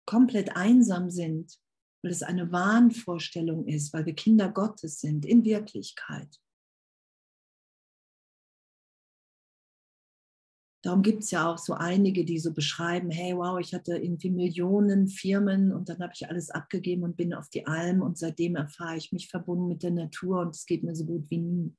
komplett einsam sind, weil es eine Wahnvorstellung ist, weil wir Kinder Gottes sind in Wirklichkeit. Darum gibt es ja auch so einige, die so beschreiben, hey, wow, ich hatte irgendwie Millionen Firmen und dann habe ich alles abgegeben und bin auf die Alm und seitdem erfahre ich mich verbunden mit der Natur und es geht mir so gut wie nie.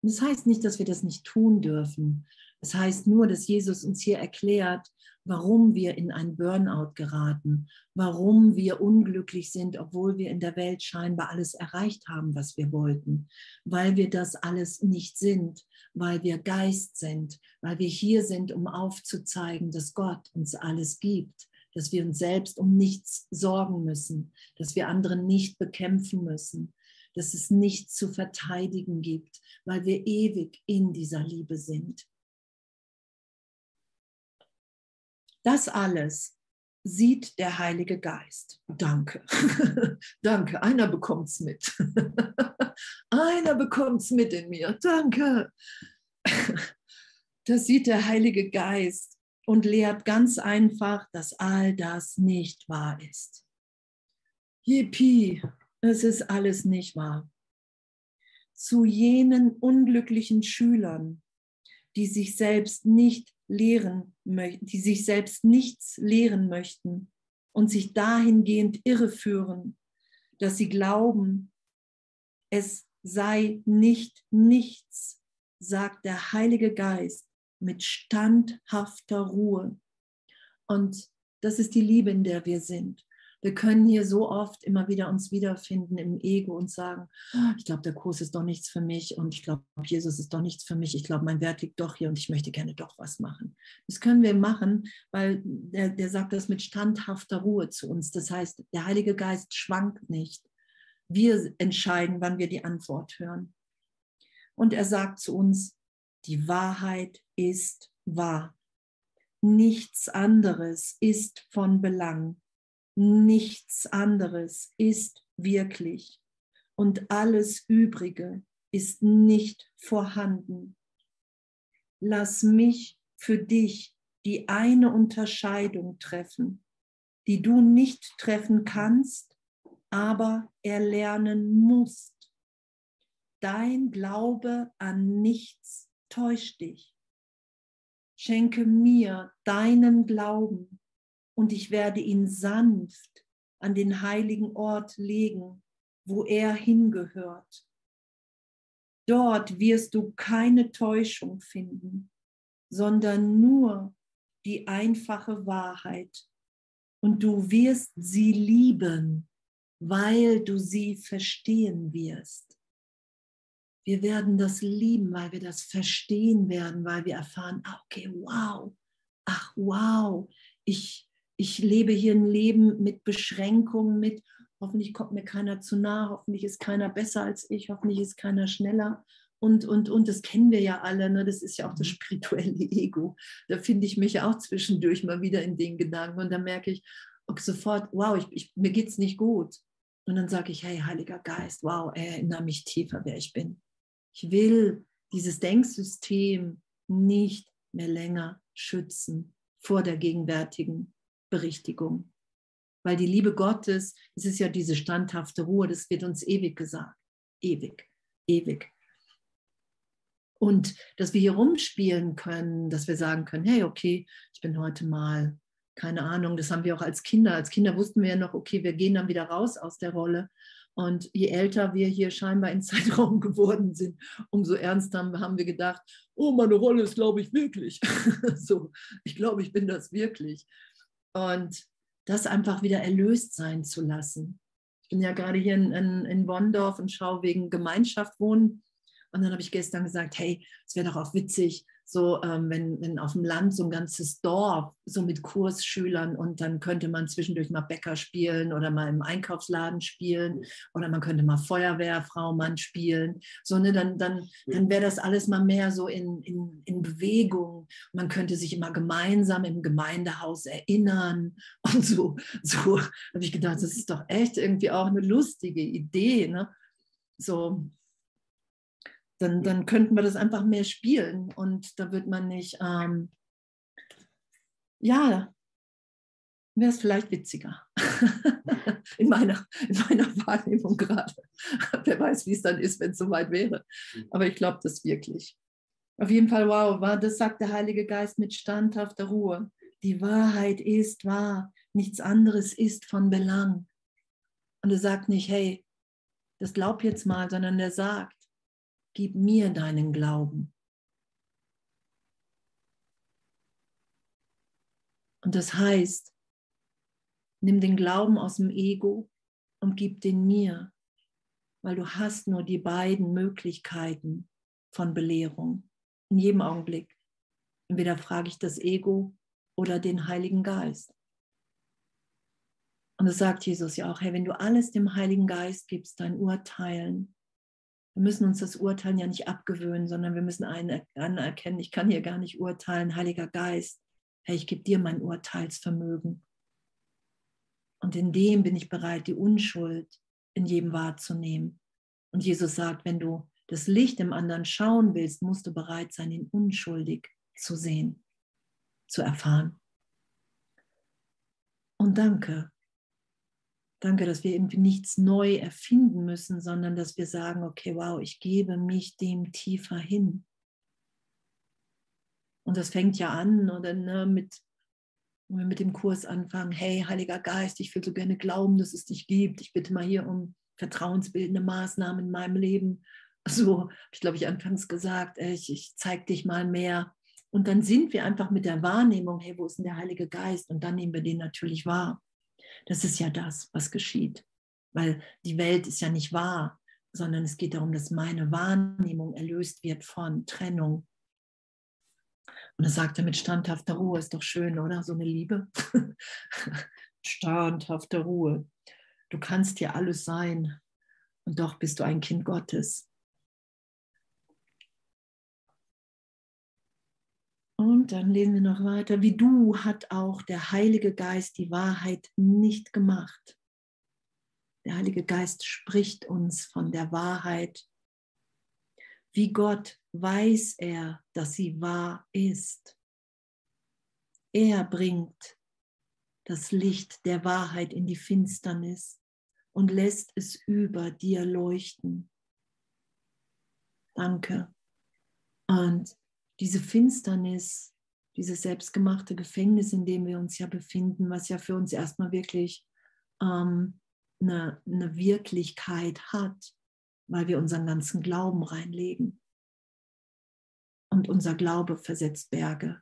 Das heißt nicht, dass wir das nicht tun dürfen. Das heißt nur, dass Jesus uns hier erklärt, warum wir in ein Burnout geraten, warum wir unglücklich sind, obwohl wir in der Welt scheinbar alles erreicht haben, was wir wollten, weil wir das alles nicht sind, weil wir Geist sind, weil wir hier sind, um aufzuzeigen, dass Gott uns alles gibt, dass wir uns selbst um nichts sorgen müssen, dass wir andere nicht bekämpfen müssen, dass es nichts zu verteidigen gibt, weil wir ewig in dieser Liebe sind. Das alles sieht der Heilige Geist. Danke. (laughs) Danke. Einer bekommt es mit. (laughs) Einer bekommt es mit in mir. Danke. (laughs) Das sieht der Heilige Geist und lehrt ganz einfach, dass all das nicht wahr ist. Yippie, es ist alles nicht wahr. Zu jenen unglücklichen Schülern, die sich selbst nicht lehren, die sich selbst nichts lehren möchten und sich dahingehend irreführen, dass sie glauben, es sei nicht nichts, sagt der Heilige Geist mit standhafter Ruhe. Und das ist die Liebe, in der wir sind. Wir können hier so oft immer wieder uns wiederfinden im Ego und sagen, ah, ich glaube, der Kurs ist doch nichts für mich und ich glaube, Jesus ist doch nichts für mich. Ich glaube, mein Wert liegt doch hier und ich möchte gerne doch was machen. Das können wir machen, weil der, der sagt das mit standhafter Ruhe zu uns. Das heißt, der Heilige Geist schwankt nicht. Wir entscheiden, wann wir die Antwort hören. Und er sagt zu uns, die Wahrheit ist wahr. Nichts anderes ist von Belang. Nichts anderes ist wirklich und alles Übrige ist nicht vorhanden. Lass mich für dich die eine Unterscheidung treffen, die du nicht treffen kannst, aber erlernen musst. Dein Glaube an nichts täuscht dich. Schenke mir deinen Glauben und ich werde ihn sanft an den heiligen Ort legen, wo er hingehört. Dort wirst du keine Täuschung finden, sondern nur die einfache Wahrheit. Und du wirst sie lieben, weil du sie verstehen wirst. Wir werden das lieben, weil wir das verstehen werden, weil wir erfahren, ah, okay, wow, ach wow, ich, ich lebe hier ein Leben mit Beschränkungen, mit hoffentlich kommt mir keiner zu nah, hoffentlich ist keiner besser als ich, hoffentlich ist keiner schneller. Und, und, und das kennen wir ja alle, ne? das ist ja auch das spirituelle (laughs) Ego. Da finde ich mich auch zwischendurch mal wieder in den Gedanken und da merke ich sofort, wow, ich, ich, mir geht es nicht gut. Und dann sage ich, hey, Heiliger Geist, wow, erinnere mich tiefer, wer ich bin. Ich will dieses Denksystem nicht mehr länger schützen vor der gegenwärtigen Berichtigung. Weil die Liebe Gottes, es ist ja diese standhafte Ruhe, das wird uns ewig gesagt. Ewig, ewig. Und dass wir hier rumspielen können, dass wir sagen können, hey, okay, ich bin heute mal, keine Ahnung, das haben wir auch als Kinder. Als Kinder wussten wir ja noch, okay, wir gehen dann wieder raus aus der Rolle. Und je älter wir hier scheinbar in (laughs) Zeitraum geworden sind, umso ernster haben wir gedacht, oh, meine Rolle ist, glaube ich, wirklich. (laughs) so, ich glaube, ich bin das wirklich. Und das einfach wieder erlöst sein zu lassen. Ich bin ja gerade hier in, in, in und schaue wegen Gemeinschaft wohnen. Und dann habe ich gestern gesagt, hey, es wäre doch auch witzig, so ähm, wenn, wenn auf dem Land so ein ganzes Dorf, so mit Kursschülern und dann könnte man zwischendurch mal Bäcker spielen oder mal im Einkaufsladen spielen oder man könnte mal Feuerwehrfrau, Mann spielen. So, ne, dann, dann, dann wäre das alles mal mehr so in, in, in Bewegung. Man könnte sich immer gemeinsam im Gemeindehaus erinnern (laughs) und so. So habe ich gedacht, das ist doch echt irgendwie auch eine lustige Idee. Ne? So, dann, dann könnten wir das einfach mehr spielen und da wird man nicht, ähm, ja, wäre es vielleicht witziger. (laughs) in, meiner, in meiner Wahrnehmung gerade. (laughs) Wer weiß, wie es dann ist, wenn es soweit wäre. Aber ich glaube das wirklich. Auf jeden Fall, wow, war, das sagt der Heilige Geist mit standhafter Ruhe. Die Wahrheit ist wahr, nichts anderes ist von Belang. Und er sagt nicht, hey, das glaub jetzt mal, sondern er sagt, gib mir deinen Glauben. Und das heißt, nimm den Glauben aus dem Ego und gib den mir, weil du hast nur die beiden Möglichkeiten von Belehrung in jedem Augenblick. Entweder frage ich das Ego oder den Heiligen Geist. Und das sagt Jesus ja auch, hey, wenn du alles dem Heiligen Geist gibst, dein Urteilen, wir müssen uns das Urteilen ja nicht abgewöhnen, sondern wir müssen anerkennen, ich kann hier gar nicht urteilen, Heiliger Geist, hey, ich gebe dir mein Urteilsvermögen. Und in dem bin ich bereit, die Unschuld in jedem wahrzunehmen. Und Jesus sagt, wenn du das Licht im anderen schauen willst, musst du bereit sein, ihn unschuldig zu sehen, zu erfahren. Und danke, Danke, dass wir irgendwie nichts neu erfinden müssen, sondern dass wir sagen, okay, wow, ich gebe mich dem tiefer hin. Und das fängt ja an oder ne, mit, wenn wir mit dem Kurs anfangen, hey, Heiliger Geist, ich will so gerne glauben, dass es dich gibt. Ich bitte mal hier um vertrauensbildende Maßnahmen in meinem Leben. (laughs) So habe ich, glaube ich, anfangs gesagt, ich, ich zeige dich mal mehr. Und dann sind wir einfach mit der Wahrnehmung, hey, wo ist denn der Heilige Geist? Und dann nehmen wir den natürlich wahr. Das ist ja das, was geschieht. Weil die Welt ist ja nicht wahr, sondern es geht darum, dass meine Wahrnehmung erlöst wird von Trennung. Und er sagte mit standhafter Ruhe, ist doch schön, oder? So eine Liebe. (laughs) standhafter Ruhe. Du kannst hier alles sein und doch bist du ein Kind Gottes. Dann lesen wir noch weiter. Wie du hat auch der Heilige Geist die Wahrheit nicht gemacht. Der Heilige Geist spricht uns von der Wahrheit. Wie Gott weiß er, dass sie wahr ist. Er bringt das Licht der Wahrheit in die Finsternis und lässt es über dir leuchten. Danke. Und diese Finsternis, dieses selbstgemachte Gefängnis, in dem wir uns ja befinden, was ja für uns erstmal wirklich ähm, eine, eine Wirklichkeit hat, weil wir unseren ganzen Glauben reinlegen. Und unser Glaube versetzt Berge.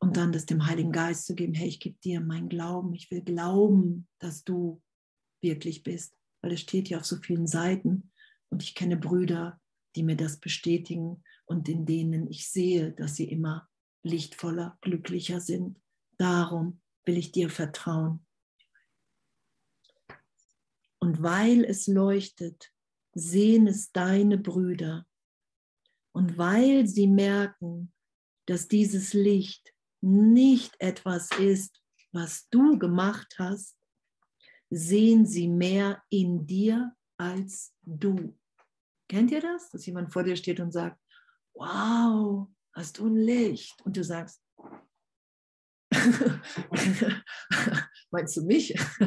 Und dann das dem Heiligen Geist zu geben, hey, ich gebe dir meinen Glauben, ich will glauben, dass du wirklich bist, weil es steht ja auf so vielen Seiten. Und ich kenne Brüder, die mir das bestätigen und in denen ich sehe, dass sie immer lichtvoller, glücklicher sind. Darum will ich dir vertrauen. Und weil es leuchtet, sehen es deine Brüder. Und weil sie merken, dass dieses Licht nicht etwas ist, was du gemacht hast, sehen sie mehr in dir als du. Kennt ihr das? Dass jemand vor dir steht und sagt, wow, hast du ein Licht? Und du sagst, (laughs) meinst du mich? (laughs)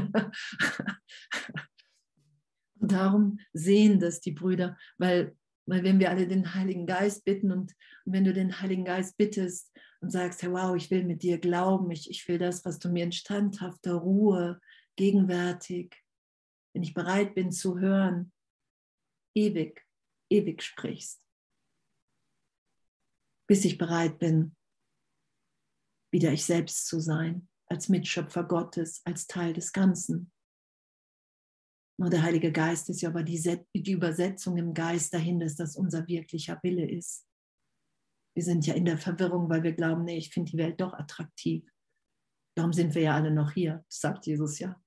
und darum sehen das die Brüder, weil, weil wenn wir alle den Heiligen Geist bitten und, und wenn du den Heiligen Geist bittest und sagst, hey, wow, ich will mit dir glauben, ich, ich will das, was du mir in standhafter Ruhe, gegenwärtig, wenn ich bereit bin zu hören, ewig ewig sprichst, bis ich bereit bin, wieder ich selbst zu sein, als Mitschöpfer Gottes, als Teil des Ganzen. Nur der Heilige Geist ist ja aber die, die Übersetzung im Geist dahin, dass das unser wirklicher Wille ist. Wir sind ja in der Verwirrung, weil wir glauben, nee, ich finde die Welt doch attraktiv. Darum sind wir ja alle noch hier, sagt Jesus ja.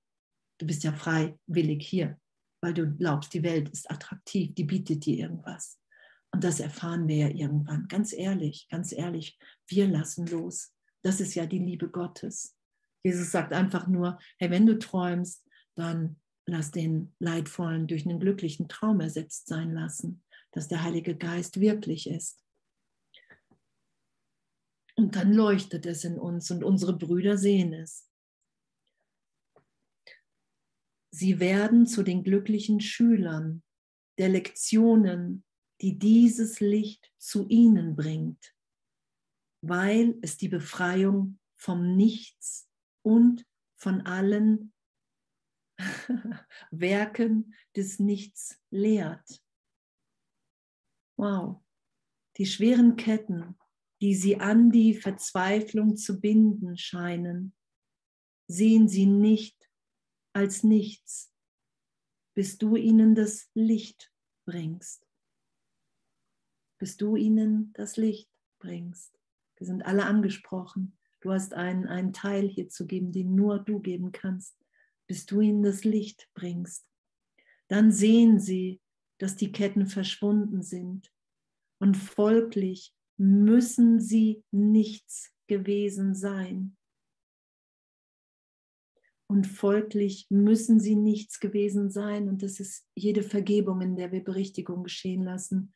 Du bist ja freiwillig hier weil du glaubst, die Welt ist attraktiv, die bietet dir irgendwas. Und das erfahren wir ja irgendwann. Ganz ehrlich, ganz ehrlich, wir lassen los. Das ist ja die Liebe Gottes. Jesus sagt einfach nur, hey, wenn du träumst, dann lass den Leidvollen durch einen glücklichen Traum ersetzt sein lassen, dass der Heilige Geist wirklich ist. Und dann leuchtet es in uns und unsere Brüder sehen es. Sie werden zu den glücklichen Schülern der Lektionen, die dieses Licht zu ihnen bringt, weil es die Befreiung vom Nichts und von allen (laughs) Werken des Nichts lehrt. Wow, die schweren Ketten, die sie an die Verzweiflung zu binden scheinen, sehen sie nicht als nichts, bis du ihnen das Licht bringst. Bis du ihnen das Licht bringst. Wir sind alle angesprochen. Du hast einen, einen Teil hier zu geben, den nur du geben kannst, bis du ihnen das Licht bringst. Dann sehen sie, dass die Ketten verschwunden sind. Und folglich müssen sie nichts gewesen sein und folglich müssen sie nichts gewesen sein. Und das ist jede Vergebung, in der wir Berichtigung geschehen lassen.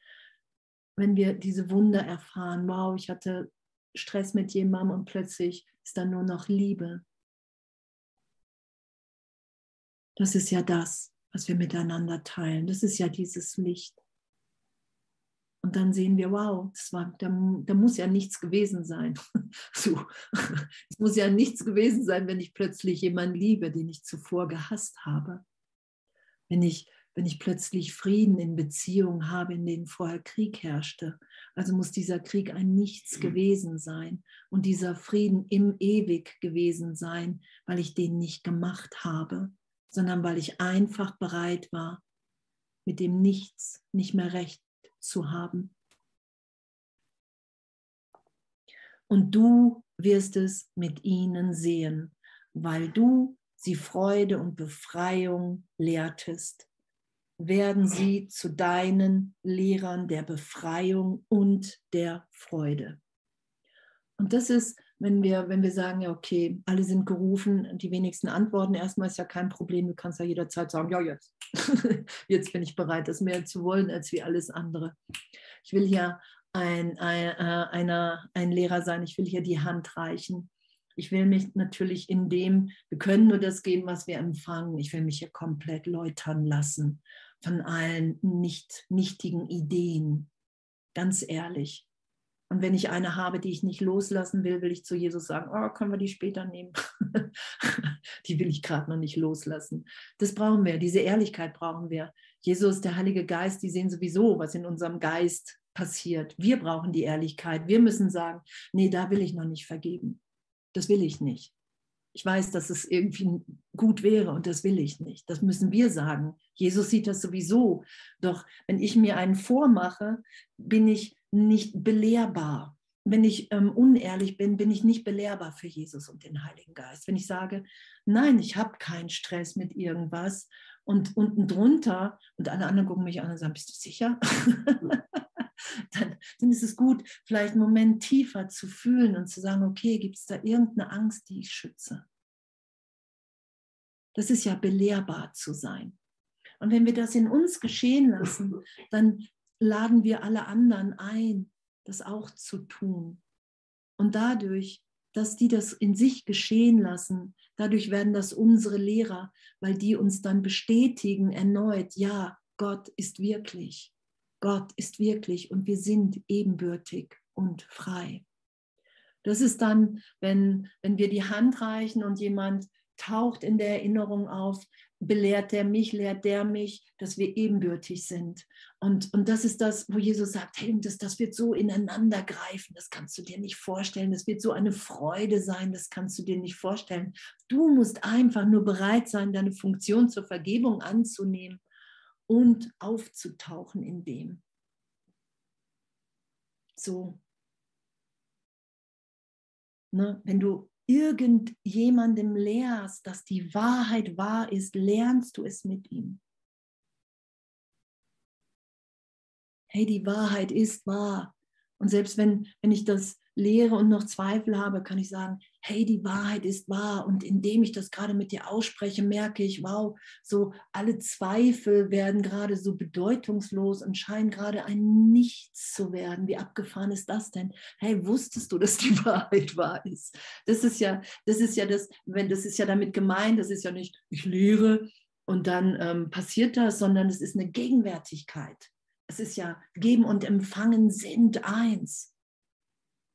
Wenn wir diese Wunder erfahren, wow, ich hatte Stress mit jemandem und plötzlich ist da nur noch Liebe. Das ist ja das, was wir miteinander teilen. Das ist ja dieses Licht. Und dann sehen wir, wow, das war, da, da muss ja nichts gewesen sein. (laughs) so. Es muss ja nichts gewesen sein, wenn ich plötzlich jemanden liebe, den ich zuvor gehasst habe. Wenn ich, wenn ich plötzlich Frieden in Beziehungen habe, in denen vorher Krieg herrschte. Also muss dieser Krieg ein Nichts mhm. gewesen sein und dieser Frieden im Ewig gewesen sein, weil ich den nicht gemacht habe, sondern weil ich einfach bereit war, mit dem Nichts nicht mehr recht zu haben. Und du wirst es mit ihnen sehen, weil du sie Freude und Befreiung lehrtest, werden sie zu deinen Lehrern der Befreiung und der Freude. Und das ist, wenn wir, wenn wir sagen, ja, okay, alle sind gerufen, die wenigsten antworten, erstmal ist ja kein Problem, du kannst ja jederzeit sagen, ja, jetzt, (laughs) jetzt bin ich bereit, das mehr zu wollen als wie alles andere. Ich will hier ein, ein, äh, einer, ein Lehrer sein, ich will hier die Hand reichen. Ich will mich natürlich in dem, wir können nur das geben, was wir empfangen. Ich will mich hier komplett läutern lassen von allen nicht, nichtigen Ideen. Ganz ehrlich. Und wenn ich eine habe, die ich nicht loslassen will, will ich zu Jesus sagen, oh, können wir die später nehmen? (laughs) die will ich gerade noch nicht loslassen. Das brauchen wir, diese Ehrlichkeit brauchen wir. Jesus, der Heilige Geist, die sehen sowieso, was in unserem Geist passiert. Wir brauchen die Ehrlichkeit. Wir müssen sagen, nee, da will ich noch nicht vergeben. Das will ich nicht. Ich weiß, dass es irgendwie gut wäre und das will ich nicht. Das müssen wir sagen. Jesus sieht das sowieso. Doch wenn ich mir einen vormache, bin ich nicht belehrbar. Wenn ich ähm, unehrlich bin, bin ich nicht belehrbar für Jesus und den Heiligen Geist. Wenn ich sage, nein, ich habe keinen Stress mit irgendwas und unten drunter und alle anderen gucken mich an und sagen, bist du sicher? (laughs) (laughs) dann, dann ist es gut, vielleicht einen Moment tiefer zu fühlen und zu sagen, okay, gibt es da irgendeine Angst, die ich schütze? Das ist ja belehrbar zu sein. Und wenn wir das in uns geschehen lassen, dann laden wir alle anderen ein, das auch zu tun. Und dadurch, dass die das in sich geschehen lassen, dadurch werden das unsere Lehrer, weil die uns dann bestätigen erneut, ja, Gott ist wirklich. Gott ist wirklich und wir sind ebenbürtig und frei. Das ist dann, wenn, wenn wir die Hand reichen und jemand taucht in der Erinnerung auf, belehrt der mich, lehrt der mich, dass wir ebenbürtig sind. Und, und das ist das, wo Jesus sagt, hey, das, das wird so ineinander greifen, das kannst du dir nicht vorstellen, das wird so eine Freude sein, das kannst du dir nicht vorstellen. Du musst einfach nur bereit sein, deine Funktion zur Vergebung anzunehmen und aufzutauchen in dem. So. Ne, wenn du irgendjemandem lehrst, dass die Wahrheit wahr ist, lernst du es mit ihm. Hey, die Wahrheit ist wahr. Und selbst wenn, wenn ich das lehre und noch Zweifel habe, kann ich sagen, hey, die Wahrheit ist wahr. Und indem ich das gerade mit dir ausspreche, merke ich, wow, so alle Zweifel werden gerade so bedeutungslos und scheinen gerade ein Nichts zu werden. Wie abgefahren ist das denn? Hey, wusstest du, dass die (laughs) Wahrheit wahr ist? Das ist ja, das ist ja das, wenn das ist ja damit gemeint, das ist ja nicht, ich lehre und dann ähm, passiert das, sondern es ist eine Gegenwärtigkeit. Es ist ja Geben und Empfangen sind eins.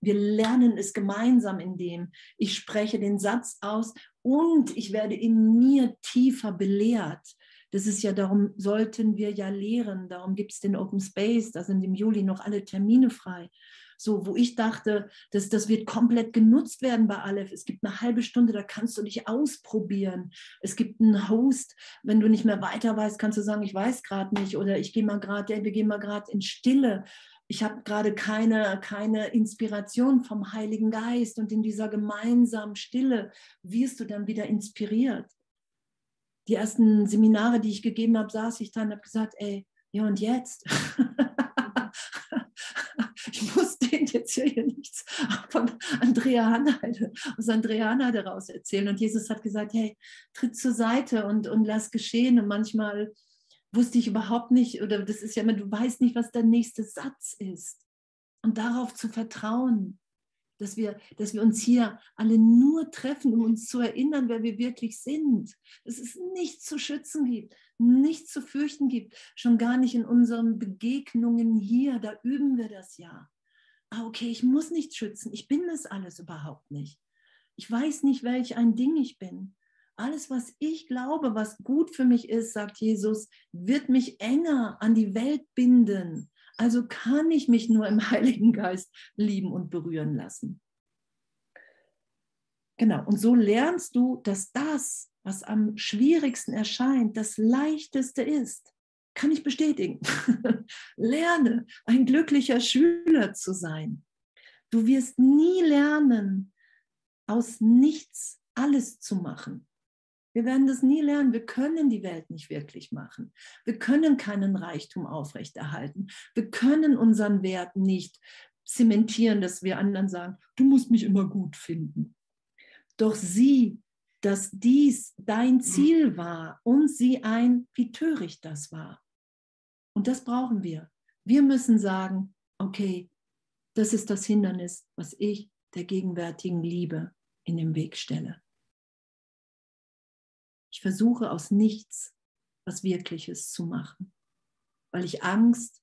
Wir lernen es gemeinsam, indem ich spreche den Satz aus und ich werde in mir tiefer belehrt. Das ist ja darum, sollten wir ja lehren. Darum gibt es den Open Space. Da sind im Juli noch alle Termine frei. So, wo ich dachte, dass das wird komplett genutzt werden bei Aleph. Es gibt eine halbe Stunde, da kannst du dich ausprobieren. Es gibt einen Host, wenn du nicht mehr weiter weißt, kannst du sagen, ich weiß gerade nicht oder ich gehe mal gerade, wir gehen mal gerade in Stille ich habe gerade keine, keine Inspiration vom Heiligen Geist und in dieser gemeinsamen Stille wirst du dann wieder inspiriert. Die ersten Seminare, die ich gegeben habe, saß ich da und habe gesagt, ey, ja und jetzt? (laughs) ich muss denen jetzt hier nichts von Andrea Hanheide, aus Andrea Hanheide raus erzählen. Und Jesus hat gesagt, hey, tritt zur Seite und, und lass geschehen. Und manchmal wusste ich überhaupt nicht, oder das ist ja immer, du weißt nicht, was der nächste Satz ist. Und darauf zu vertrauen, dass wir, dass wir uns hier alle nur treffen, um uns zu erinnern, wer wir wirklich sind. Dass es nichts zu schützen gibt, nichts zu fürchten gibt, schon gar nicht in unseren Begegnungen hier, da üben wir das ja. Ah, okay, ich muss nichts schützen, ich bin das alles überhaupt nicht. Ich weiß nicht, welch ein Ding ich bin. Alles, was ich glaube, was gut für mich ist, sagt Jesus, wird mich enger an die Welt binden. Also kann ich mich nur im (laughs) Heiligen Geist lieben und berühren lassen. Genau, und so lernst du, dass das, was am schwierigsten erscheint, das leichteste ist. Kann ich bestätigen. (laughs) Lerne, ein glücklicher Schüler zu sein. Du wirst nie lernen, aus nichts alles zu machen. Wir werden das nie lernen. Wir können die Welt nicht wirklich machen. Wir können keinen Reichtum aufrechterhalten. Wir können unseren Wert nicht zementieren, dass wir anderen sagen, du musst mich immer gut finden. Doch sieh, dass dies dein Ziel war und sieh ein, wie töricht das war. Und das brauchen wir. Wir müssen sagen, okay, das ist das Hindernis, was ich der gegenwärtigen Liebe in den Weg stelle. Versuche aus nichts was Wirkliches zu machen, weil ich Angst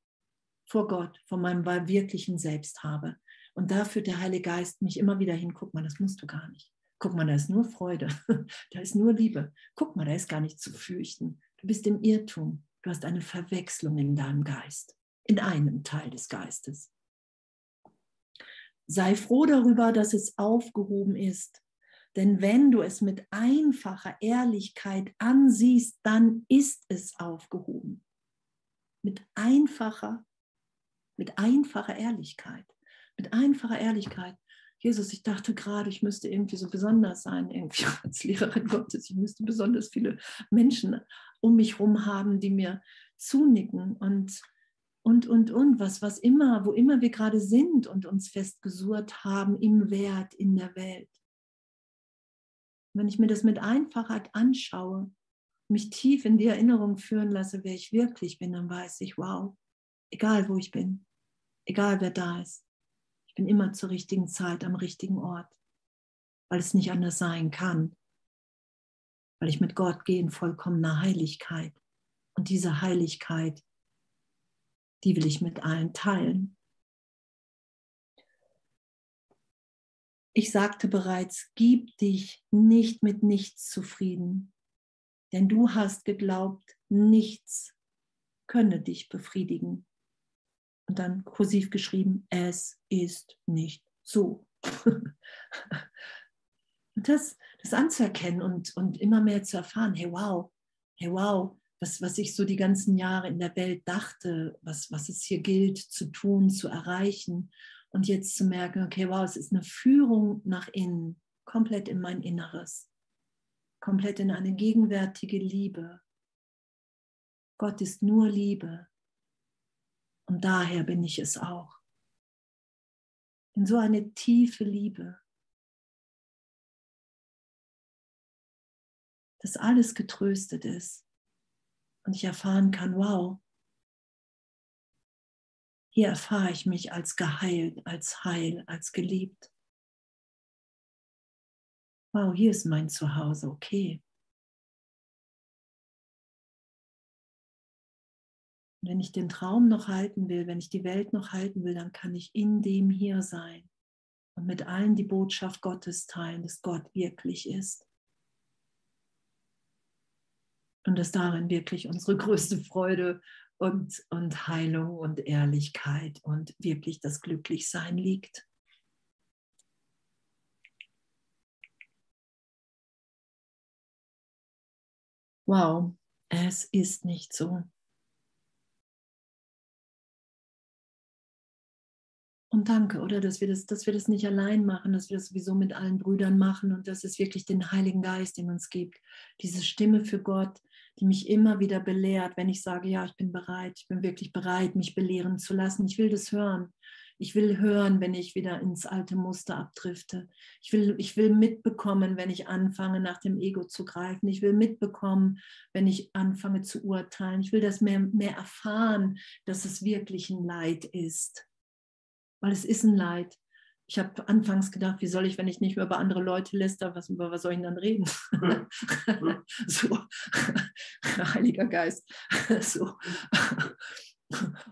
vor Gott, vor meinem wirklichen Selbst habe. Und da führt der Heilige Geist mich immer wieder hin, guck mal, das musst du gar nicht. Guck mal, da ist nur Freude, (laughs) da ist nur Liebe. Guck mal, da ist gar nichts zu fürchten. Du bist im Irrtum. Du hast eine Verwechslung in deinem Geist, in einem Teil des Geistes. Sei froh darüber, dass es aufgehoben ist. Denn wenn du es mit einfacher Ehrlichkeit ansiehst, dann ist es aufgehoben. Mit einfacher, mit einfacher Ehrlichkeit. Mit einfacher Ehrlichkeit. Jesus, ich dachte gerade, ich müsste irgendwie so besonders sein, irgendwie (laughs) als Lehrerin Gottes. Ich müsste besonders viele Menschen um mich herum haben, die mir zunicken und, und, und, und, was, was immer, wo immer wir gerade sind und uns festgesurrt haben im Wert in der Welt. Wenn ich mir das mit Einfachheit anschaue, mich tief in die Erinnerung führen lasse, wer ich wirklich bin, dann weiß ich, wow, egal wo ich bin, egal wer da ist, ich bin immer zur richtigen Zeit am richtigen Ort, weil es nicht anders sein kann, weil ich mit Gott gehe in vollkommener Heiligkeit. Und diese Heiligkeit, die will ich mit allen teilen. Ich sagte bereits, gib dich nicht mit nichts zufrieden, denn du hast geglaubt, nichts könne dich befriedigen und dann kursiv geschrieben, es ist nicht so. (laughs) und das, das anzuerkennen und, und immer mehr zu erfahren, hey wow, hey wow, was, was ich so die ganzen Jahre in der Welt dachte, was, was es hier gilt zu tun, zu erreichen. Und jetzt zu merken, okay, wow, es ist eine Führung nach innen, komplett in mein Inneres, komplett in eine gegenwärtige Liebe. Gott ist nur Liebe. Und daher bin ich es auch. In so eine tiefe Liebe, dass alles getröstet ist und ich erfahren kann, wow, hier erfahre ich mich als geheilt, als heil, als geliebt. Wow, hier ist mein Zuhause, okay. Wenn ich den Traum noch halten will, wenn ich die Welt noch halten will, dann kann ich in dem hier sein und mit allen die Botschaft Gottes teilen, dass Gott wirklich ist. Und dass darin wirklich unsere (laughs) größte Freude und, und Heilung und Ehrlichkeit und wirklich das Glücklichsein liegt. Wow, es ist nicht so. Und danke, oder dass wir, das, dass wir das nicht allein machen, dass wir das sowieso mit allen Brüdern machen und dass es wirklich den Heiligen Geist in uns gibt. Diese Stimme für Gott, die mich immer wieder belehrt, wenn ich sage, ja, ich bin bereit, ich bin wirklich bereit, mich belehren zu lassen. Ich will das hören. Ich will hören, wenn ich wieder ins alte Muster abdrifte. Ich will, ich will mitbekommen, wenn ich anfange, nach dem Ego zu greifen. Ich will mitbekommen, wenn ich anfange zu urteilen. Ich will das mehr, mehr erfahren, dass es wirklich ein Leid ist weil es ist ein Leid. Ich habe anfangs gedacht, wie soll ich, wenn ich nicht mehr über andere Leute läster, was, über was soll ich dann reden? (laughs) so, (laughs) Heiliger Geist. (laughs) so.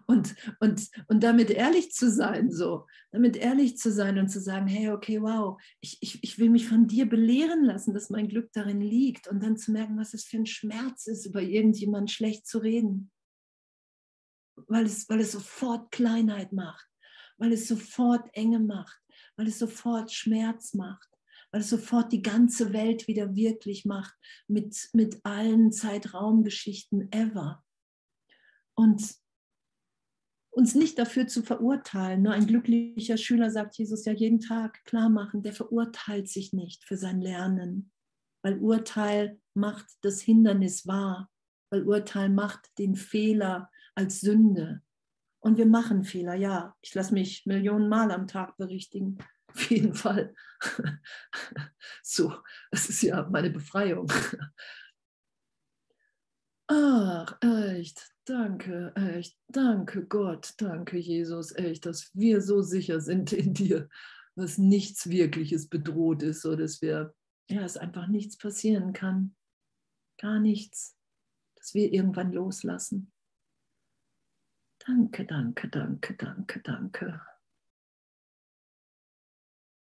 Und, und, und damit ehrlich zu sein, so, damit ehrlich zu sein und zu sagen, hey, okay, wow, ich, ich, ich will mich von dir belehren lassen, dass mein Glück darin liegt und dann zu merken, was es für ein Schmerz ist, über irgendjemanden schlecht zu reden. Weil es, weil es sofort Kleinheit macht weil es sofort Enge macht, weil es sofort Schmerz macht, weil es sofort die ganze Welt wieder wirklich macht mit, mit allen Zeitraumgeschichten ever. Und uns nicht dafür zu verurteilen. Nur ein glücklicher Schüler sagt Jesus ja jeden Tag klar machen, der verurteilt sich nicht für sein Lernen, weil Urteil macht das Hindernis wahr, weil Urteil macht den Fehler als Sünde. Und wir machen Fehler, ja. Ich lasse mich Millionen Mal am Tag berichtigen. (laughs) Auf jeden Fall. (laughs) So, das ist ja meine Befreiung. (laughs) Ach, echt, danke, echt, danke Gott, danke Jesus, echt, dass wir so sicher sind in dir. dass nichts Wirkliches bedroht ist, so dass wir, ja, es einfach nichts passieren kann. Gar nichts. Dass wir irgendwann loslassen. Danke, danke, danke, danke, danke.